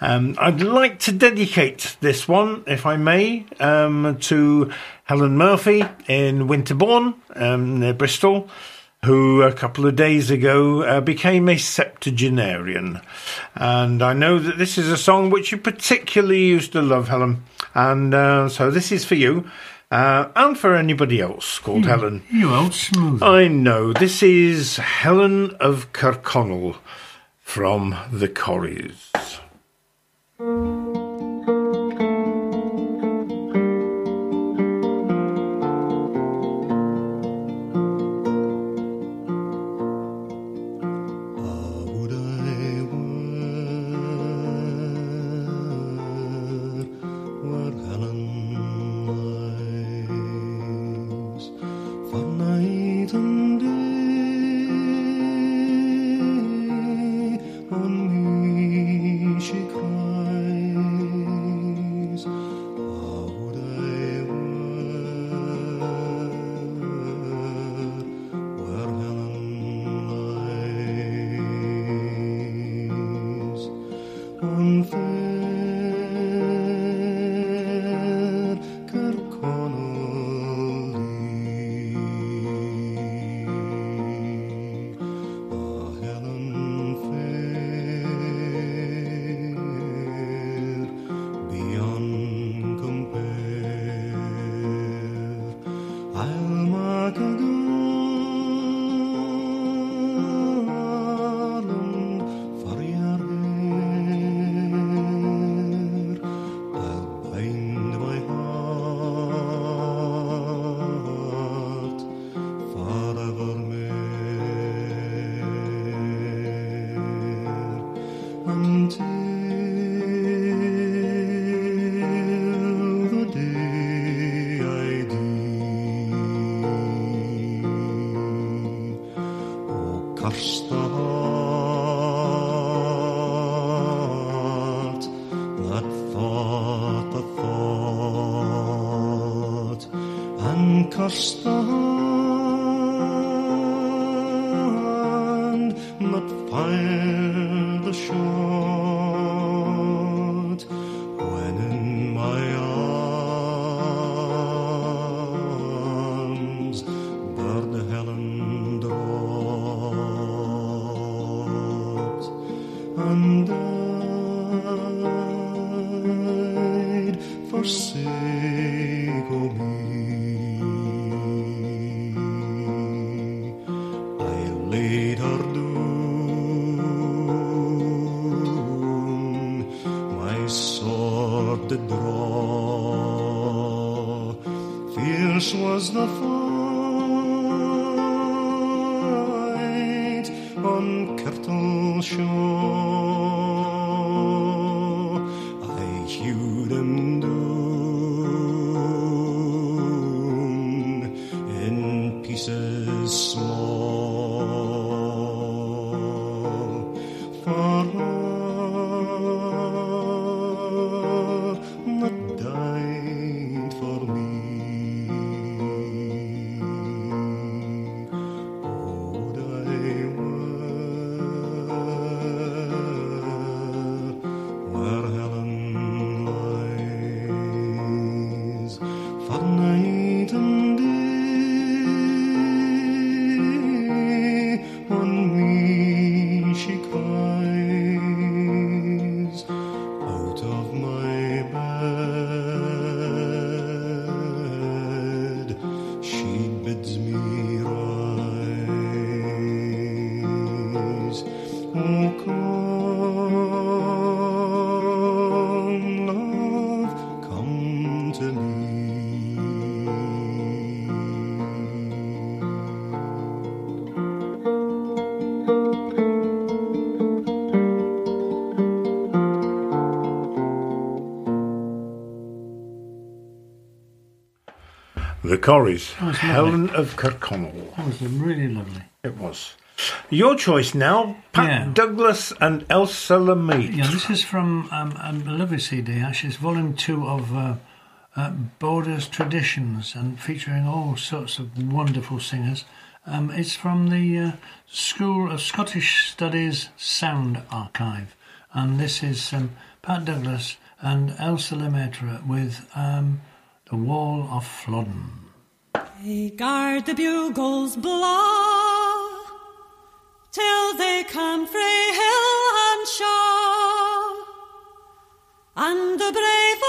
Um, I'd like to dedicate this one, if I may, um, to Helen Murphy in Winterbourne, um, near Bristol, who a couple of days ago uh, became a septuagenarian. And I know that this is a song which you particularly used to love, Helen. And uh, so this is for you. Uh, and for anybody else called You- Helen. You old smooth. I know. This is Helen of Kirkconnell from the Corries. Corries. Oh, Helen lovely. of Kirkconnell. Oh, that was really lovely. It was. Your choice now, Pat yeah. Douglas and Elsa Lemaitre. Yeah, this is from um, a lovely CD, actually. It's volume two of uh, uh, Borders Traditions and featuring all sorts of wonderful singers. Um, it's from the uh, School of Scottish Studies Sound Archive. And this is um, Pat Douglas and Elsa Lemaitre with um, The Wall of Flodden. I guard the bugles blow till they come frae hill and shore, and the brave.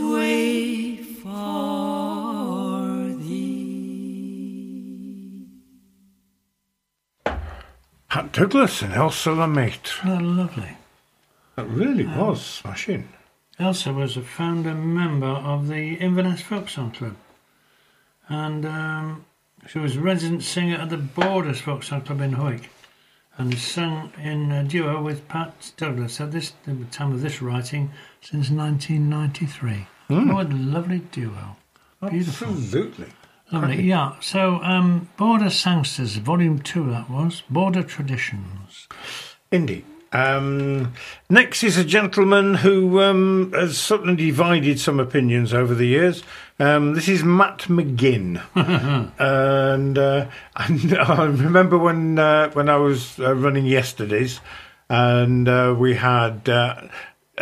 way for thee. Pat Douglas and Elsa LeMaitre. Oh, lovely. That really um, was smashing. Elsa was a founder member of the Inverness Folk Song Club. And um, she was resident singer at the Borders Folk Song Club in Hawick. And sung in a duo with Pat Douglas at this the time of this writing since 1993. Mm. What a lovely duo. Beautiful. Absolutely. Lovely, Cracking. yeah. So, um, Border Sangsters, Volume 2 that was, Border Traditions. Indeed. Um, next is a gentleman who um, has certainly divided some opinions over the years. Um, this is Matt McGinn, and, uh, and I remember when uh, when I was uh, running yesterdays, and uh, we had.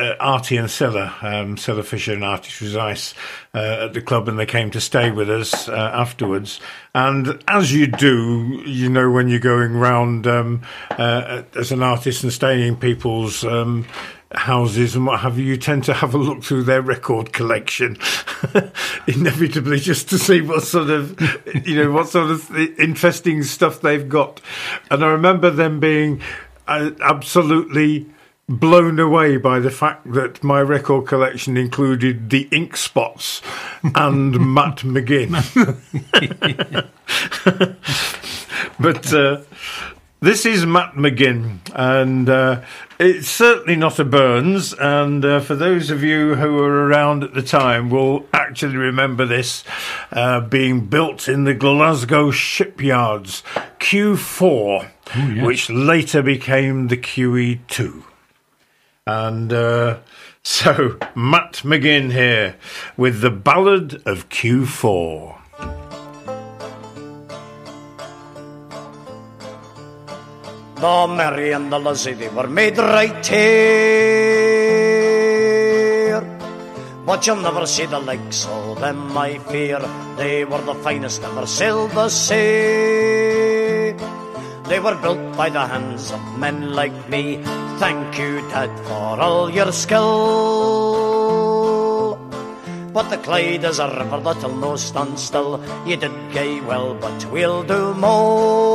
Uh, Artie and Cilla, um, Fisher and Artie Trezise uh, at the club, and they came to stay with us uh, afterwards. And as you do, you know, when you're going round um, uh, as an artist and staying in people's um, houses and what have you, you tend to have a look through their record collection, inevitably, just to see what sort of, you know, what sort of interesting stuff they've got. And I remember them being uh, absolutely blown away by the fact that my record collection included the Ink Spots and Matt McGinn. but uh, this is Matt McGinn, and uh, it's certainly not a Burns. And uh, for those of you who were around at the time, will actually remember this uh, being built in the Glasgow shipyards Q4, which later became the QE2. And uh, so, Matt McGinn here with the Ballad of Q4. The Mary and the Lizzie, they were made right here. But you'll never see the likes of them, I fear. They were the finest ever sailed the sea. They were built by the hands of men like me. Thank you, Dad, for all your skill. But the Clyde is a river that'll no stand still. You did gay well, but we'll do more.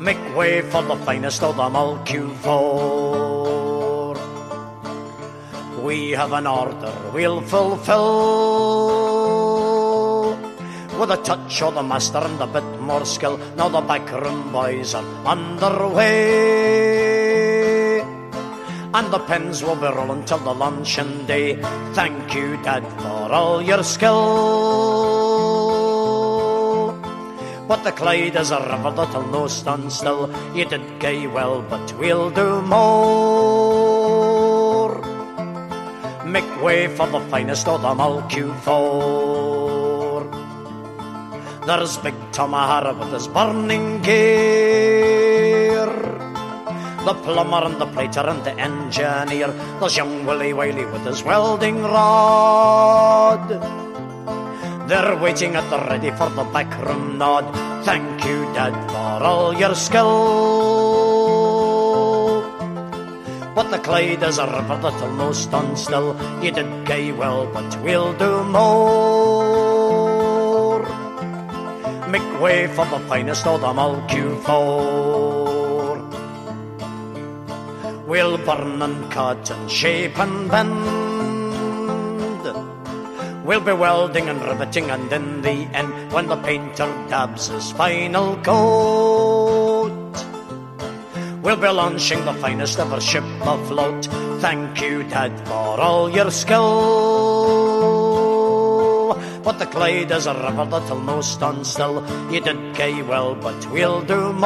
Make way for the finest of them all, Q4. We have an order we'll fulfill. With a touch of the master and a bit more skill. Now the backroom boys are underway. And the pens will be rolling till the luncheon day. Thank you, Dad, for all your skill. But the Clyde is a river that'll no stand still. You did gay well, but we'll do more. Make way for the finest of them all, Q4. There's Big Tom O'Hara with his burning gear. The plumber and the plater and the engineer. There's young Willie Wiley with his welding rod. They're waiting at the ready for the backroom nod. Thank you, Dad, for all your skill. But the Clyde is a river that'll no stand still. You did gay well, but we'll do more. Make way for the finest of all, Q4. We'll burn and cut and shape and bend. We'll be welding and riveting, and in the end, when the painter dabs his final coat, we'll be launching the finest ever ship afloat. Thank you, Dad, for all your skill. But the Clyde is a river that'll no stand still. You did gay well, but we'll do more.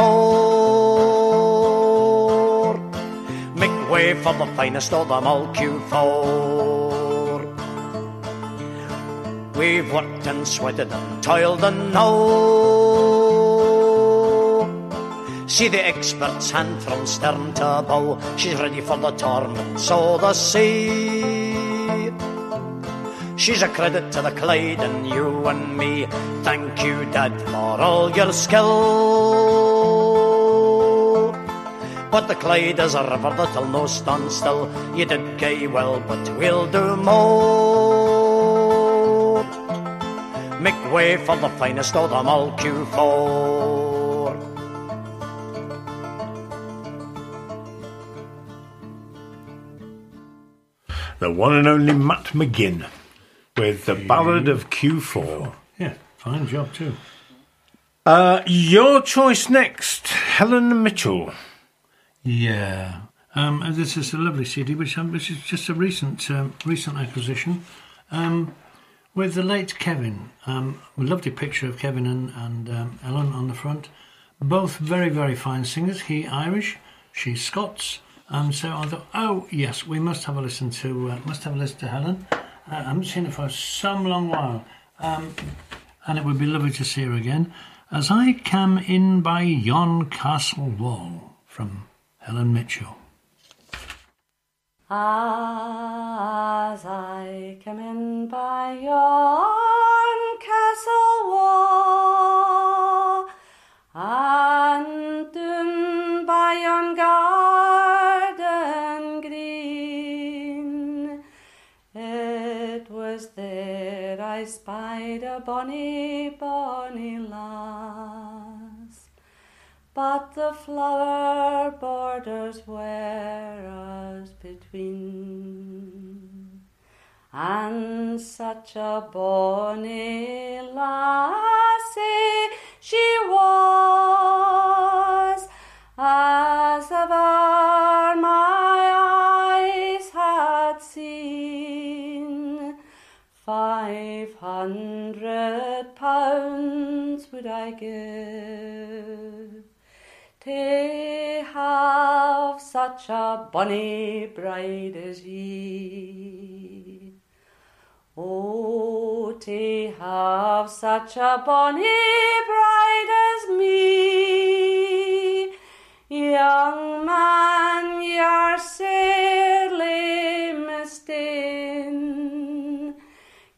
Make way for the finest of them all, Q4. We've worked and sweated and toiled and now. See the expert's hand from stern to bow. She's ready for the torments so the sea. She's a credit to the Clyde and you and me. Thank you, Dad, for all your skill. But the Clyde is a river that'll no stand still. You did gay well, but we'll do more. Make way for the finest of them all, Q4. the one and only Matt McGinn with the Ballad of Q4. Yeah, fine job too. Uh, your choice next, Ellen Mitchell. Yeah. Um, and this is a lovely CD, which, um, which is just a recent um, recent acquisition. Um, with the late Kevin. Um, a lovely picture of Kevin and, and um, Ellen on the front. Both very, very fine singers. He Irish, she Scots. Um, so I thought, oh yes, we must have a listen to uh, must have a listen to Ellen. I haven't seen her for some long while, um, and it would be lovely to see her again. As I come in by yon castle wall from Ellen Mitchell. As I come in by yon castle wall, I spied a bonny, bonny lass. But the flower borders were us between, and such a bonny lassie she was, as ever my eyes had seen. Five hundred pounds would I give to have such a bonny bride as ye. Oh, to have such a bonny bride as me, young man, you're sadly mistaken.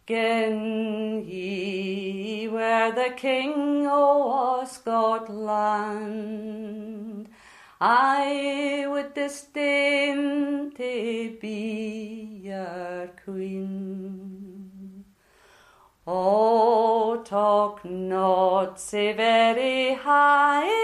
Gin ye were the king o' Scotland, I would disdain to be your queen. Oh, talk not so very high,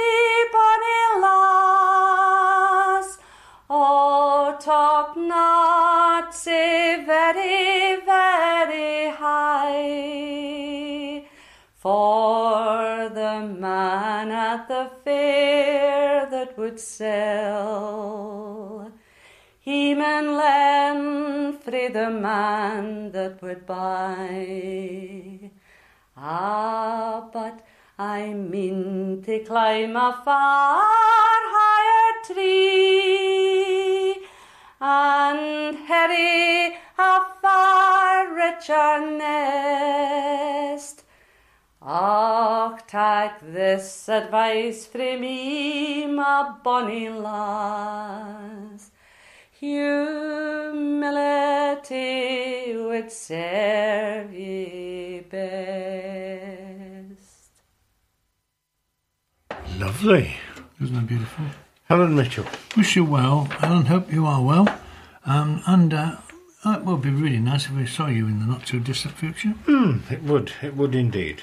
at the fair that would sell, he man lend frae the man that would buy. Ah, but I mean to climb a far higher tree and harry a far richer nest. Och, take this advice frae me, my bonny lass. Humility would serve ye best. Lovely. Isn't that beautiful? Ellen Mitchell. Wish you well, Alan. Hope you are well. Um, and uh, it would be really nice if we saw you in the not too distant future. Hmm, it would. It would indeed.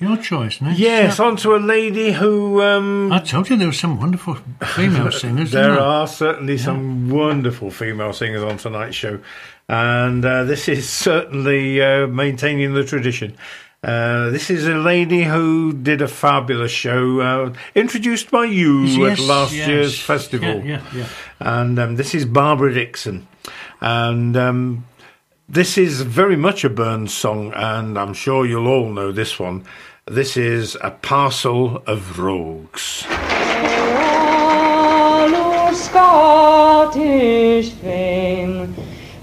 Your choice next. Yes, Yeah. on to a lady who. Um, I told you there were some wonderful female singers. there are certainly some wonderful female singers on tonight's show, and uh, this is certainly uh, maintaining the tradition. Uh, this is a lady who did a fabulous show, uh, introduced by you Yes, at last yes. year's festival. Yeah, yeah, yeah. And um, this is Barbara Dickson. And um, this is very much a Burns song, and I'm sure you'll all know this one. This is A Parcel of Rogues. All our Scottish fame,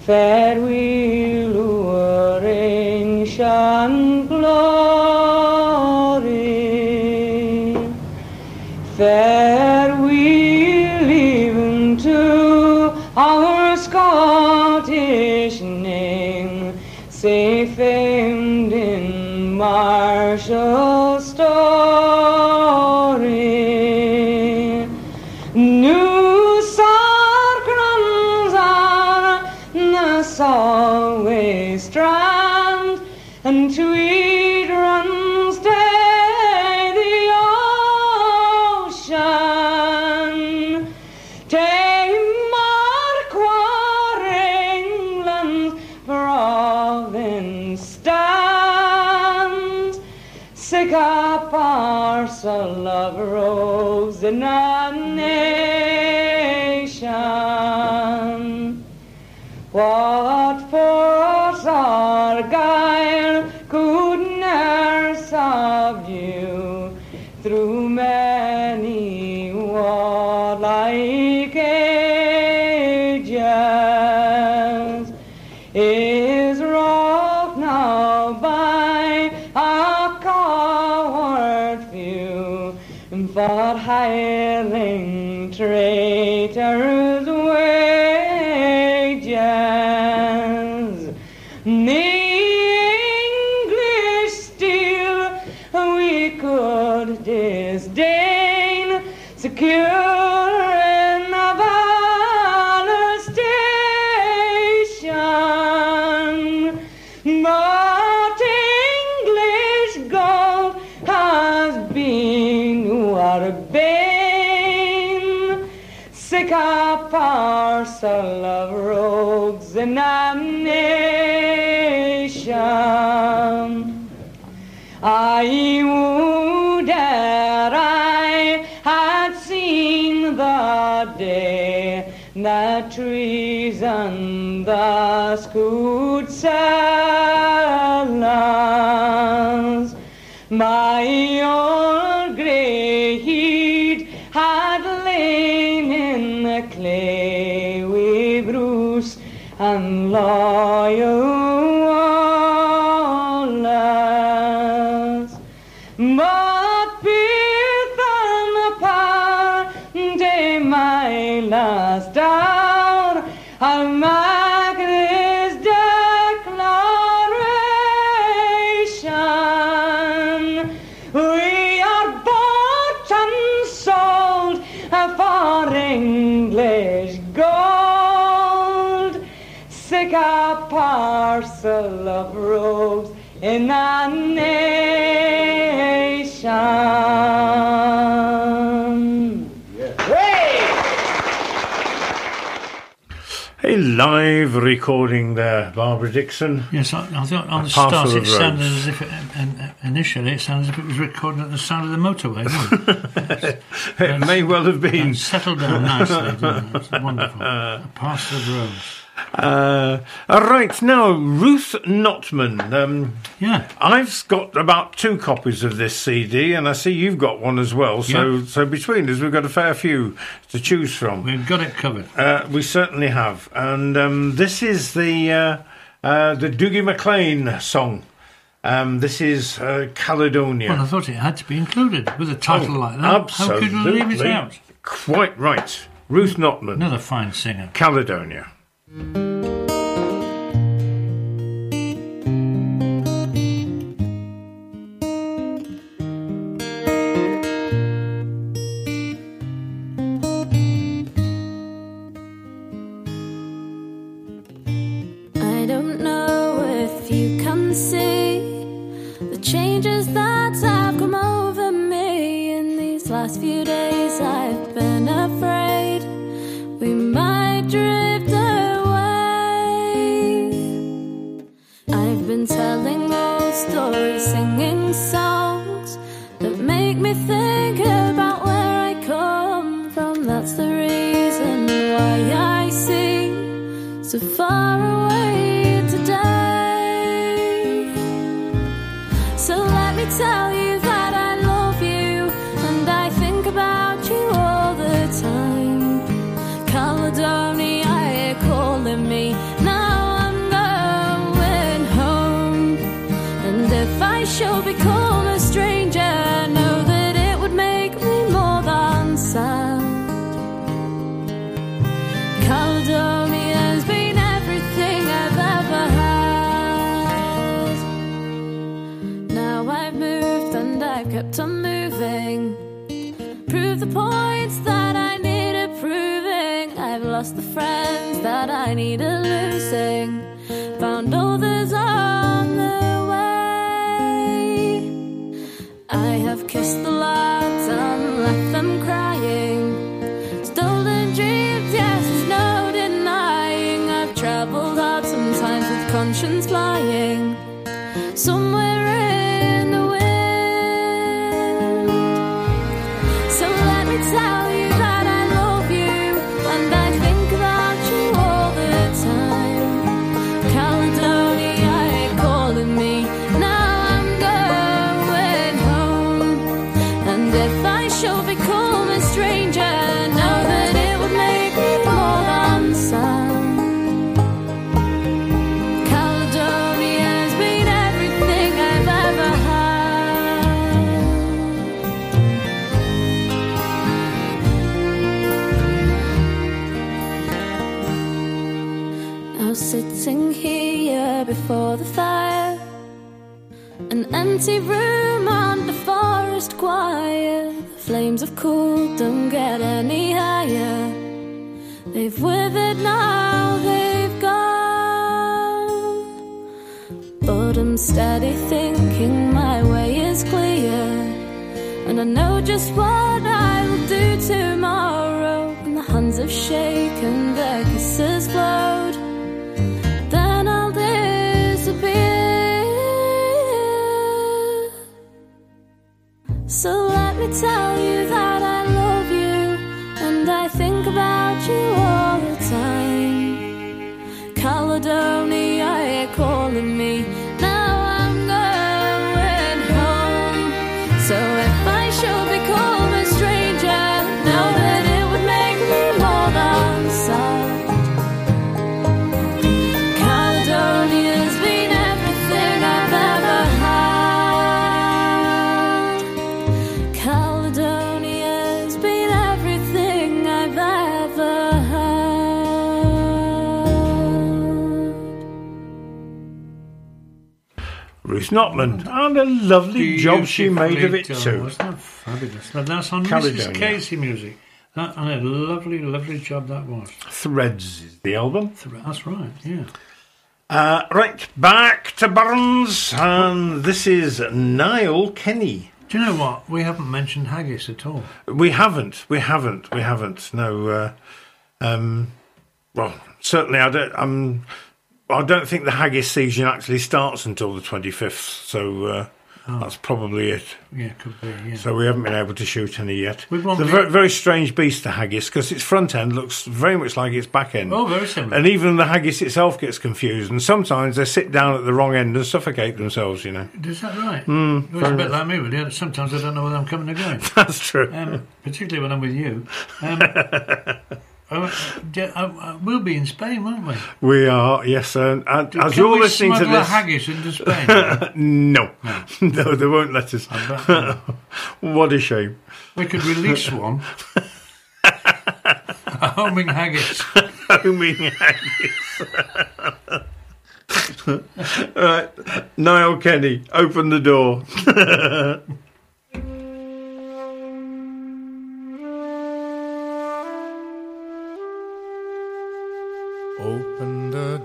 fair o'er ancient glory. Martial of rose in a nation. What for hiring traitors' parcel of rogues in a nation. I would that I had seen the day that treason thus could sell recording there, Barbara Dickson. Yes, I, I thought on the start it sounded roads. as if it, and, initially it sounded as if it was recording at the sound of the motorway. it? It may well have been. Settled down nicely, didn't it? It's wonderful. A parcel of rose. Uh, all right, now Ruth Notman. Um, yeah, I've got about two copies of this CD, and I see you've got one as well. So, so between us, we've got a fair few to choose from. We've got it covered. Uh, we certainly have, and um, this is the uh, uh, the Dougie MacLean song. Um, this is uh, Caledonia. Well, I thought it had to be included with a title Oh, like that. Absolutely. How could you leave it out? Quite right. Ruth Notman. Another fine singer. Caledonia. Notman, and a lovely job she made of it done, too. Wasn't that fabulous? Now that's on Caledonia. Mrs. Casey music. That, and a lovely, lovely job that was. Threads is the album. That's right, yeah. Uh, right, back to Burns, and this is Niall Kenny. Do you know what? We haven't mentioned haggis at all. We haven't, we haven't, we haven't. No, uh, um, well, certainly I don't. Um, I don't think the haggis season actually starts until the twenty fifth. So uh, Oh. that's probably it. Yeah, could be, yeah. So we haven't been able to shoot any yet. It's a very, very strange beast, the haggis, because its front end looks very much like its back end. Oh, very similar. And even the haggis itself gets confused, and sometimes they sit down at the wrong end and suffocate themselves. You know. Is that right? Mm, Well, it's a bit like me, really. Sometimes I don't know whether I'm coming or going. That's true. Um, particularly when I'm with you. Um, uh, uh, uh, we'll be in Spain, won't we? We are, yes, and, and Can as you're we listening to this, haggis into Spain? no, no, they won't let us. what a shame. we could release one. a homing haggis. Homing haggis. right, Niall Kenny, open the door.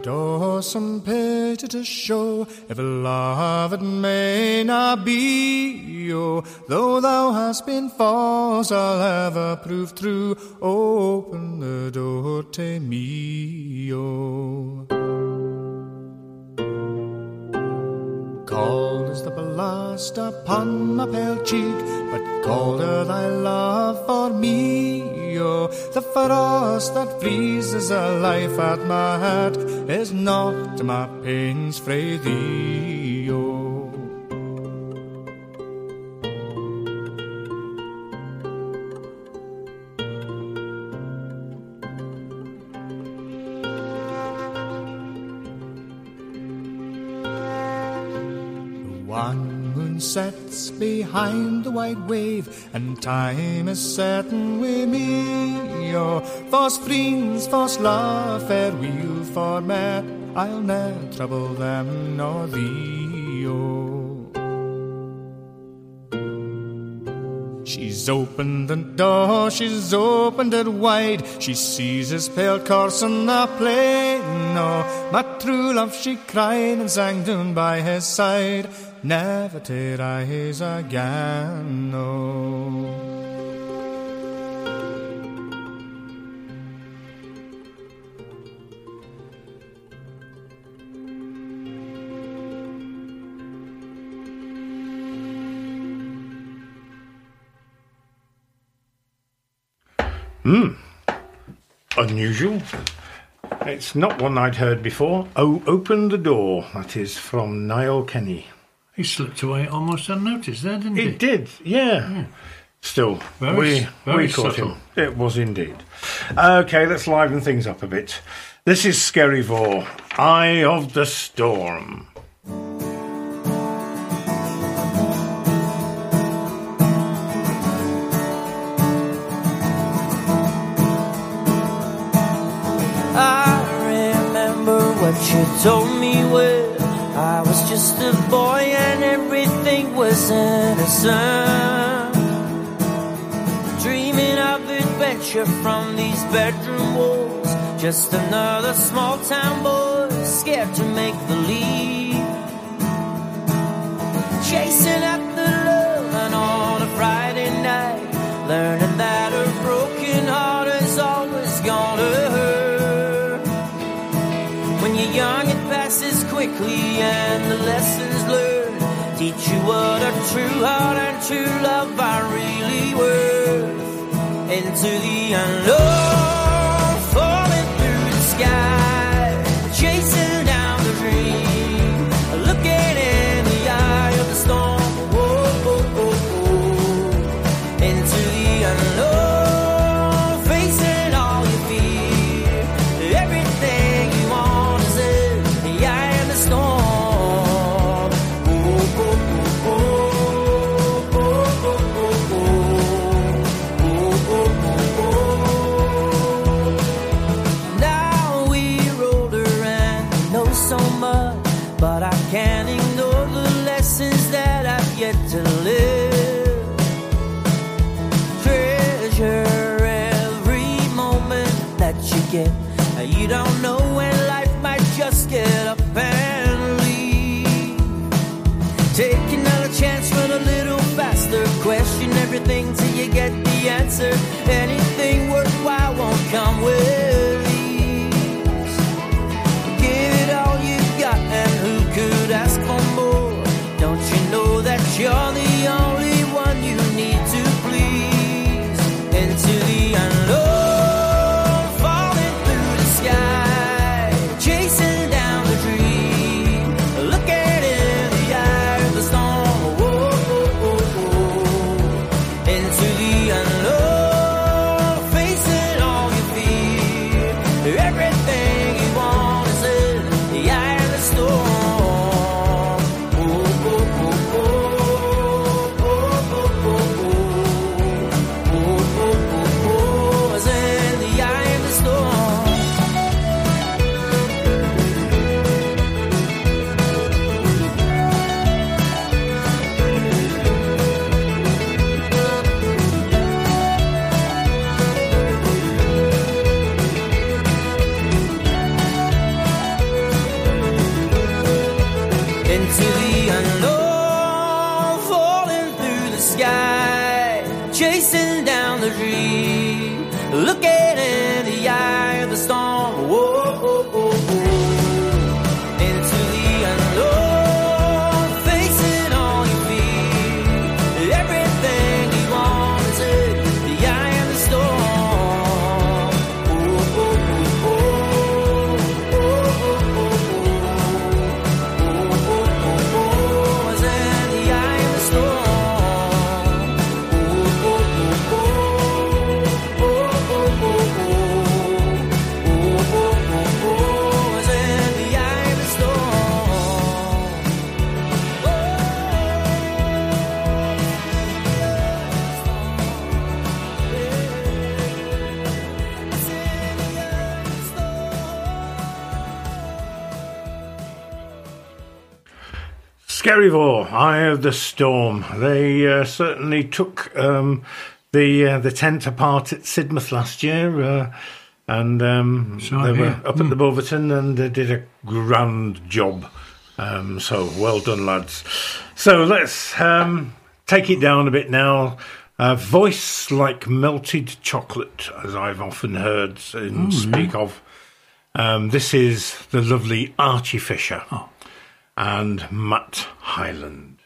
Door, some pity to show, if love it may not be. Oh, though thou hast been false, I'll ever prove true. Open the door to me. Oh. Cold is the blast upon my pale cheek, but colder thy love for me. Oh, the frost that freezes a life at my heart is not my pains frae thee. Behind the white wave, and time is certain with me. Oh, false friends, false love, farewell for me. I'll ne'er trouble them nor thee. Oh. She's opened the door, she's opened it wide. She sees his pale corse on the plain. Oh, my true love, she cried and sang down by his side. Never to rise again. Oh. Hmm. Unusual. It's not one I'd heard before. Oh, open the door. That is from Niall Kenny. He slipped away almost unnoticed there, didn't he? It did, yeah. Still, Very we, very we caught subtle. him. It was indeed. Okay, let's liven things up a bit. This is Skerryvore, Eye of the Storm. I remember what you told me when I was just a boy and everything was innocent. Dreaming of adventure from these bedroom walls. Just another small town boy scared to make the leap. Chasing after quickly, and the lessons learned teach you what a true heart and true love are really worth. Into the unknown, don't know when life might just get up and leave. Take another chance, run a little faster. Question everything till you get the answer. Anything worthwhile won't come with ease. Give it all you got, and who could ask for more? Don't you know that you're the Skerryvore, Eye of the Storm. They uh, certainly took um, the uh, the tent apart at Sidmouth last year, uh, and um, they were up at the Bulverton and they did a grand job. Um, so well done, lads. So let's um, take it down a bit now. Uh, voice like melted chocolate, as I've often heard Oh, speak yeah. of. Um, this is the lovely Archie Fisher and Matt Hyland.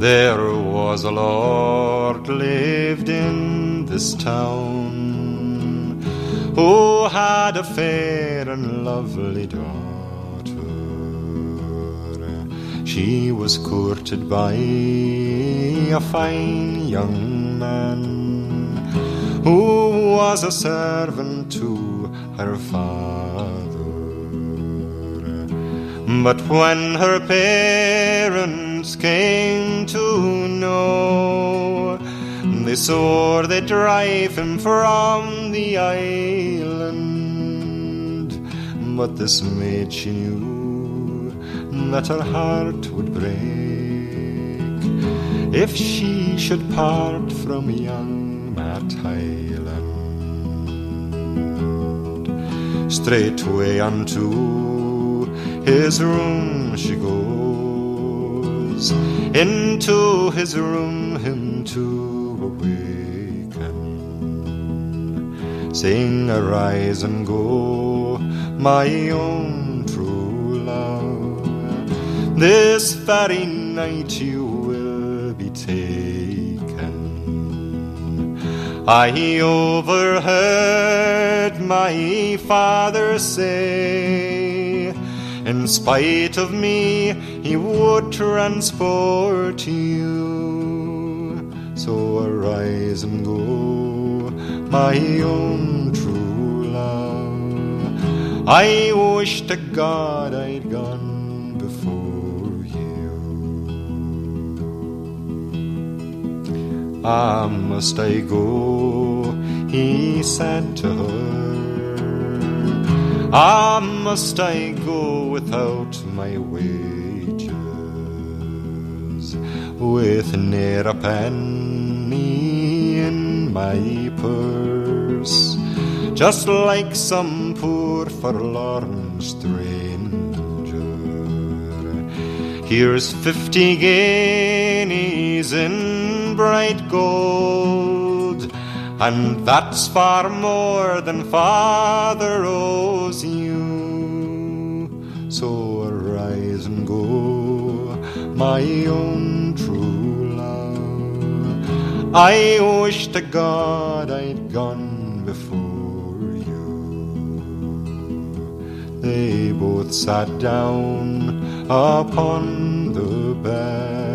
There was a lord lived in this town who had a fair and lovely daughter. She was courted by a fine young man who was a servant to her father. But when her parents came to know, they swore they'd drive him from the island. But this maid she knew that her heart would break if she should part from young Straightway unto his room she goes, into his room him to awaken, saying, Arise and go, my own true love. This very night you I overheard my father say, in spite of me, he would transport you. So arise and go, my own true love. I wish to God I'd gone Ah, must I go? He said to her. Ah, must I go without my wages? With ne'er a penny in my purse, just like some poor forlorn stranger. Here's fifty guineas in bright gold, and that's far more than father owes you. So arise and go, my own true love. I wish to God I'd gone before you. They both sat down upon the bed,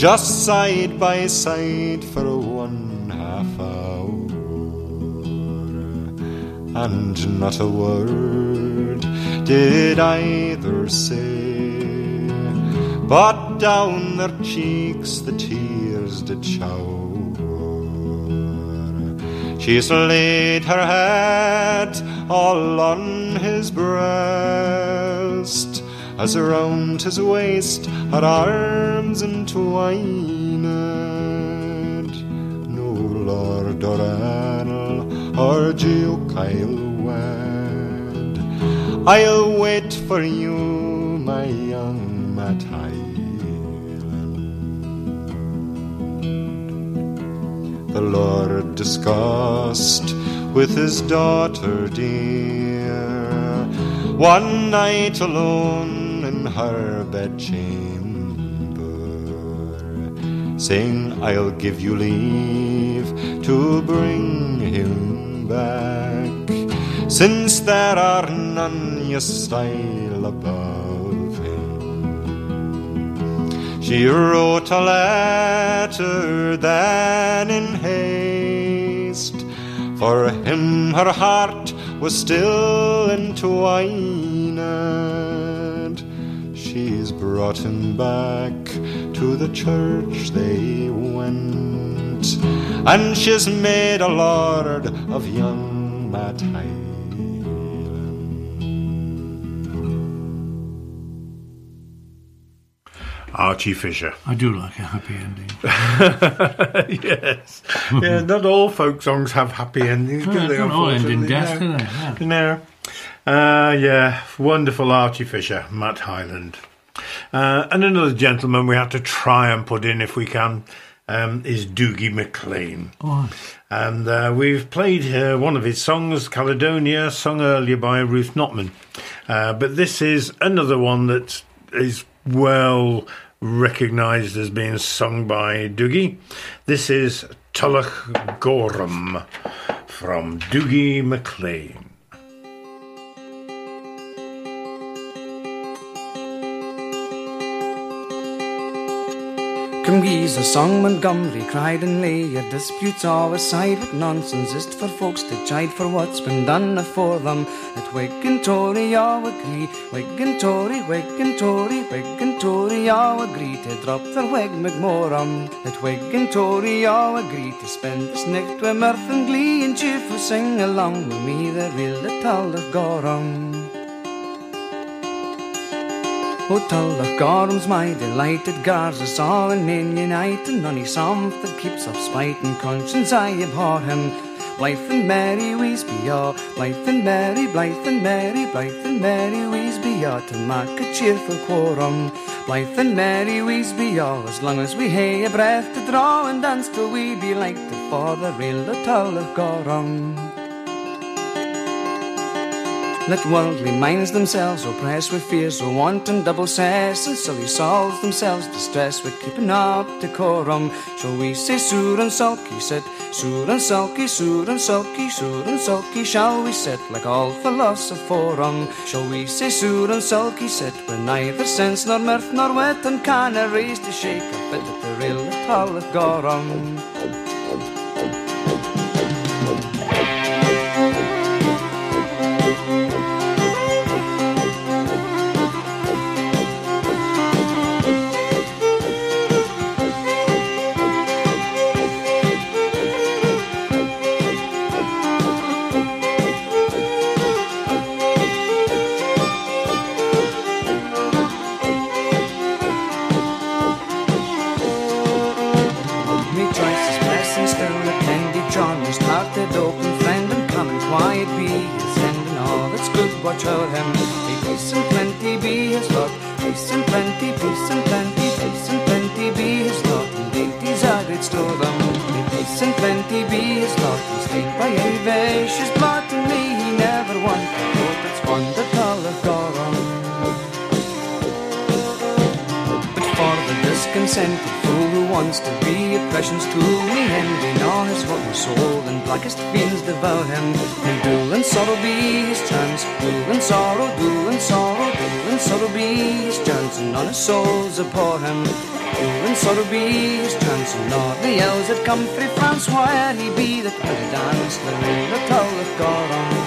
just side by side for one half hour, and not a word did either say, but down their cheeks the tears did shower. She's laid her head all on his breast, as around his waist her arms entwined. No Lord or Anil or Duke I'll wed. I'll wait for you, my young Matt. The Lord discussed with his daughter dear one night alone her bedchamber, saying, I'll give you leave to bring him back, since there are none your style above him. She wrote a letter then in haste, for him her heart was still entwined. She's brought him back to the church they went, and she's made a lord of young Matt Hyland. Archie Fisher. I do like a happy ending. yes. yeah, not all folk songs have happy endings, do No, they? don't all end in death, do they? Yeah. No. Uh, yeah, wonderful Archie Fisher, Matt Hyland. Uh, and another gentleman we have to try and put in if we can um, is Dougie MacLean. Oh, And uh, we've played uh, one of his songs, Caledonia, sung earlier by Ruth Notman. Uh, but this is another one that is well recognised as being sung by Doogie. This is Tullochgorum from Dougie MacLean. Welcome geese, a song Montgomery cried and lay Your disputes all aside with nonsense. Is for folks to chide for what's been done afore them. At Whig and Tory all agree. Whig and Tory, Whig and Tory, Whig and Tory all agree To drop their Whig McMorum At Whig and Tory all agree To spend this night with mirth and glee And cheerful sing along with me The real Tal of Gorum O Tullochgorum's my delighted guards us all in in unite and none some that keeps up spite and conscience I abhor him. Blythe and Mary Weesby all, Blythe and merry, Blythe and merry, Blythe and Mary Weesby all to make a cheerful quorum. Blythe and Mary Weesby all, as long as we hae a breath to draw and dance till we be like the father real Tullochgorum. Let worldly minds themselves oppress with fear so wanton double cess and silly souls themselves distress with keeping up decorum. Shall we say sour and sulky sit, sour and sulky, sour and sulky, sour and sulky? Shall we sit like all philosophorum? Shall we say sour and sulky sit with neither sense nor mirth nor wit and canna raise to shake a at the real of Gorum? Good him may peace and plenty be his lot peace and plenty peace and plenty peace and plenty be his lot and dainties are great store them may peace and plenty be his lot and stained by any vicious blot and me he never won. Coat that's won the tall of Gorum but for the discontented wants to be oppression's tool, me envy nor his rotten soul, and blackest fiends devour him. And dool and sorrow be his chance, dool and sorrow, dool and sorrow, dool and sorrow be his chance, and none his souls abhor him. Dool and sorrow be his chance, and all the elves that come frae France, where he be the will dance, the real the tall of Gorum.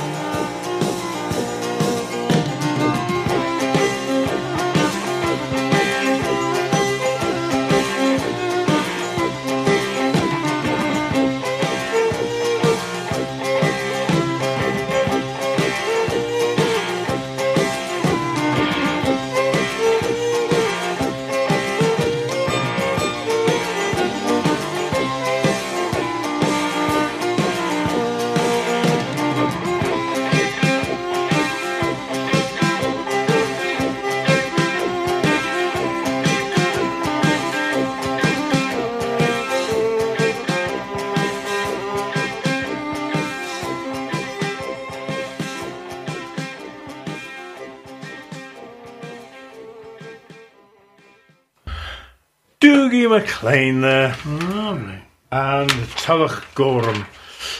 MacLean there. Lovely. And Tullach Gorham.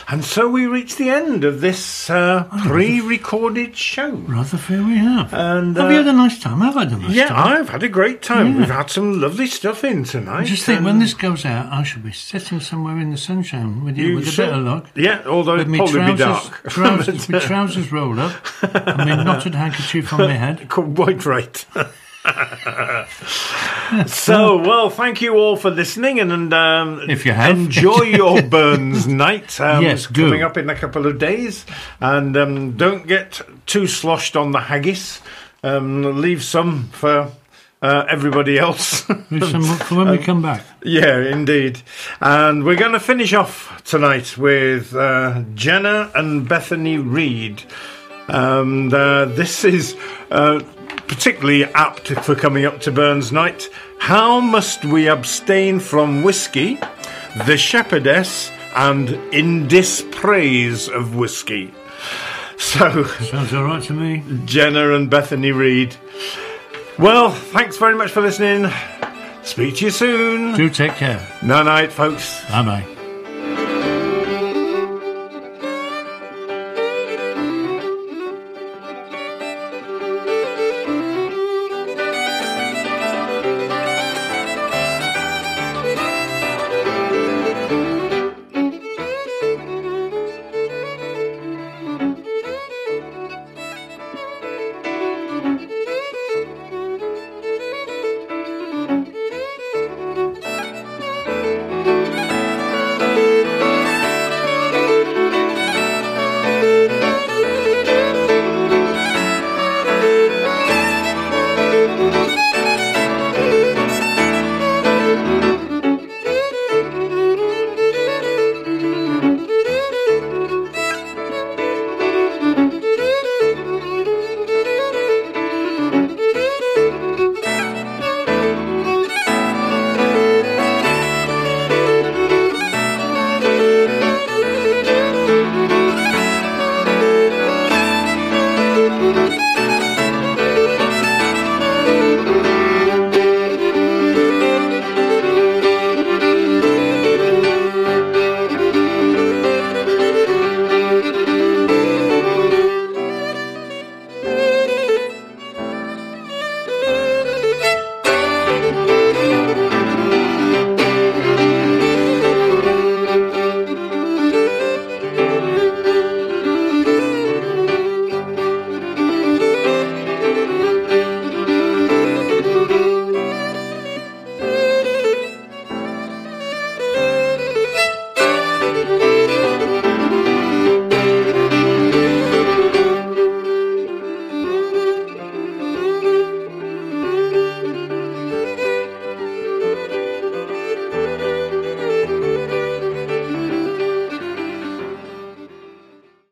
And so we reach the end of this uh, pre-recorded show. Rather fair we have. And Have uh, you had a nice time? I've had a nice yeah, time. I've had a great time. Yeah. We've had some lovely stuff in tonight. I just think when this goes out, I should be sitting somewhere in the sunshine with you, You with a should. bit of luck. Yeah, although me probably be trousers, dark. Trousers, my trousers rolled up, and my knotted handkerchief on my head. Quite right. so, well, thank you all for listening, and, and um, If you have. enjoy your Burns night. Um, Yes, do. coming up in a couple of days, and um, don't get too sloshed on the haggis. Um, leave some for uh, everybody else. Leave some for when we come back. Yeah, indeed. And we're going to finish off tonight with uh, Jenna and Bethany Reid. And uh, this is uh, particularly apt for coming up to Burns Night. How must we abstain from whiskey, the shepherdess, and in dispraise of whiskey? So, Sounds all right to me. Jenna and Bethany Reid. Well, thanks very much for listening. Speak to you soon. Do take care. Night night, folks. Bye bye.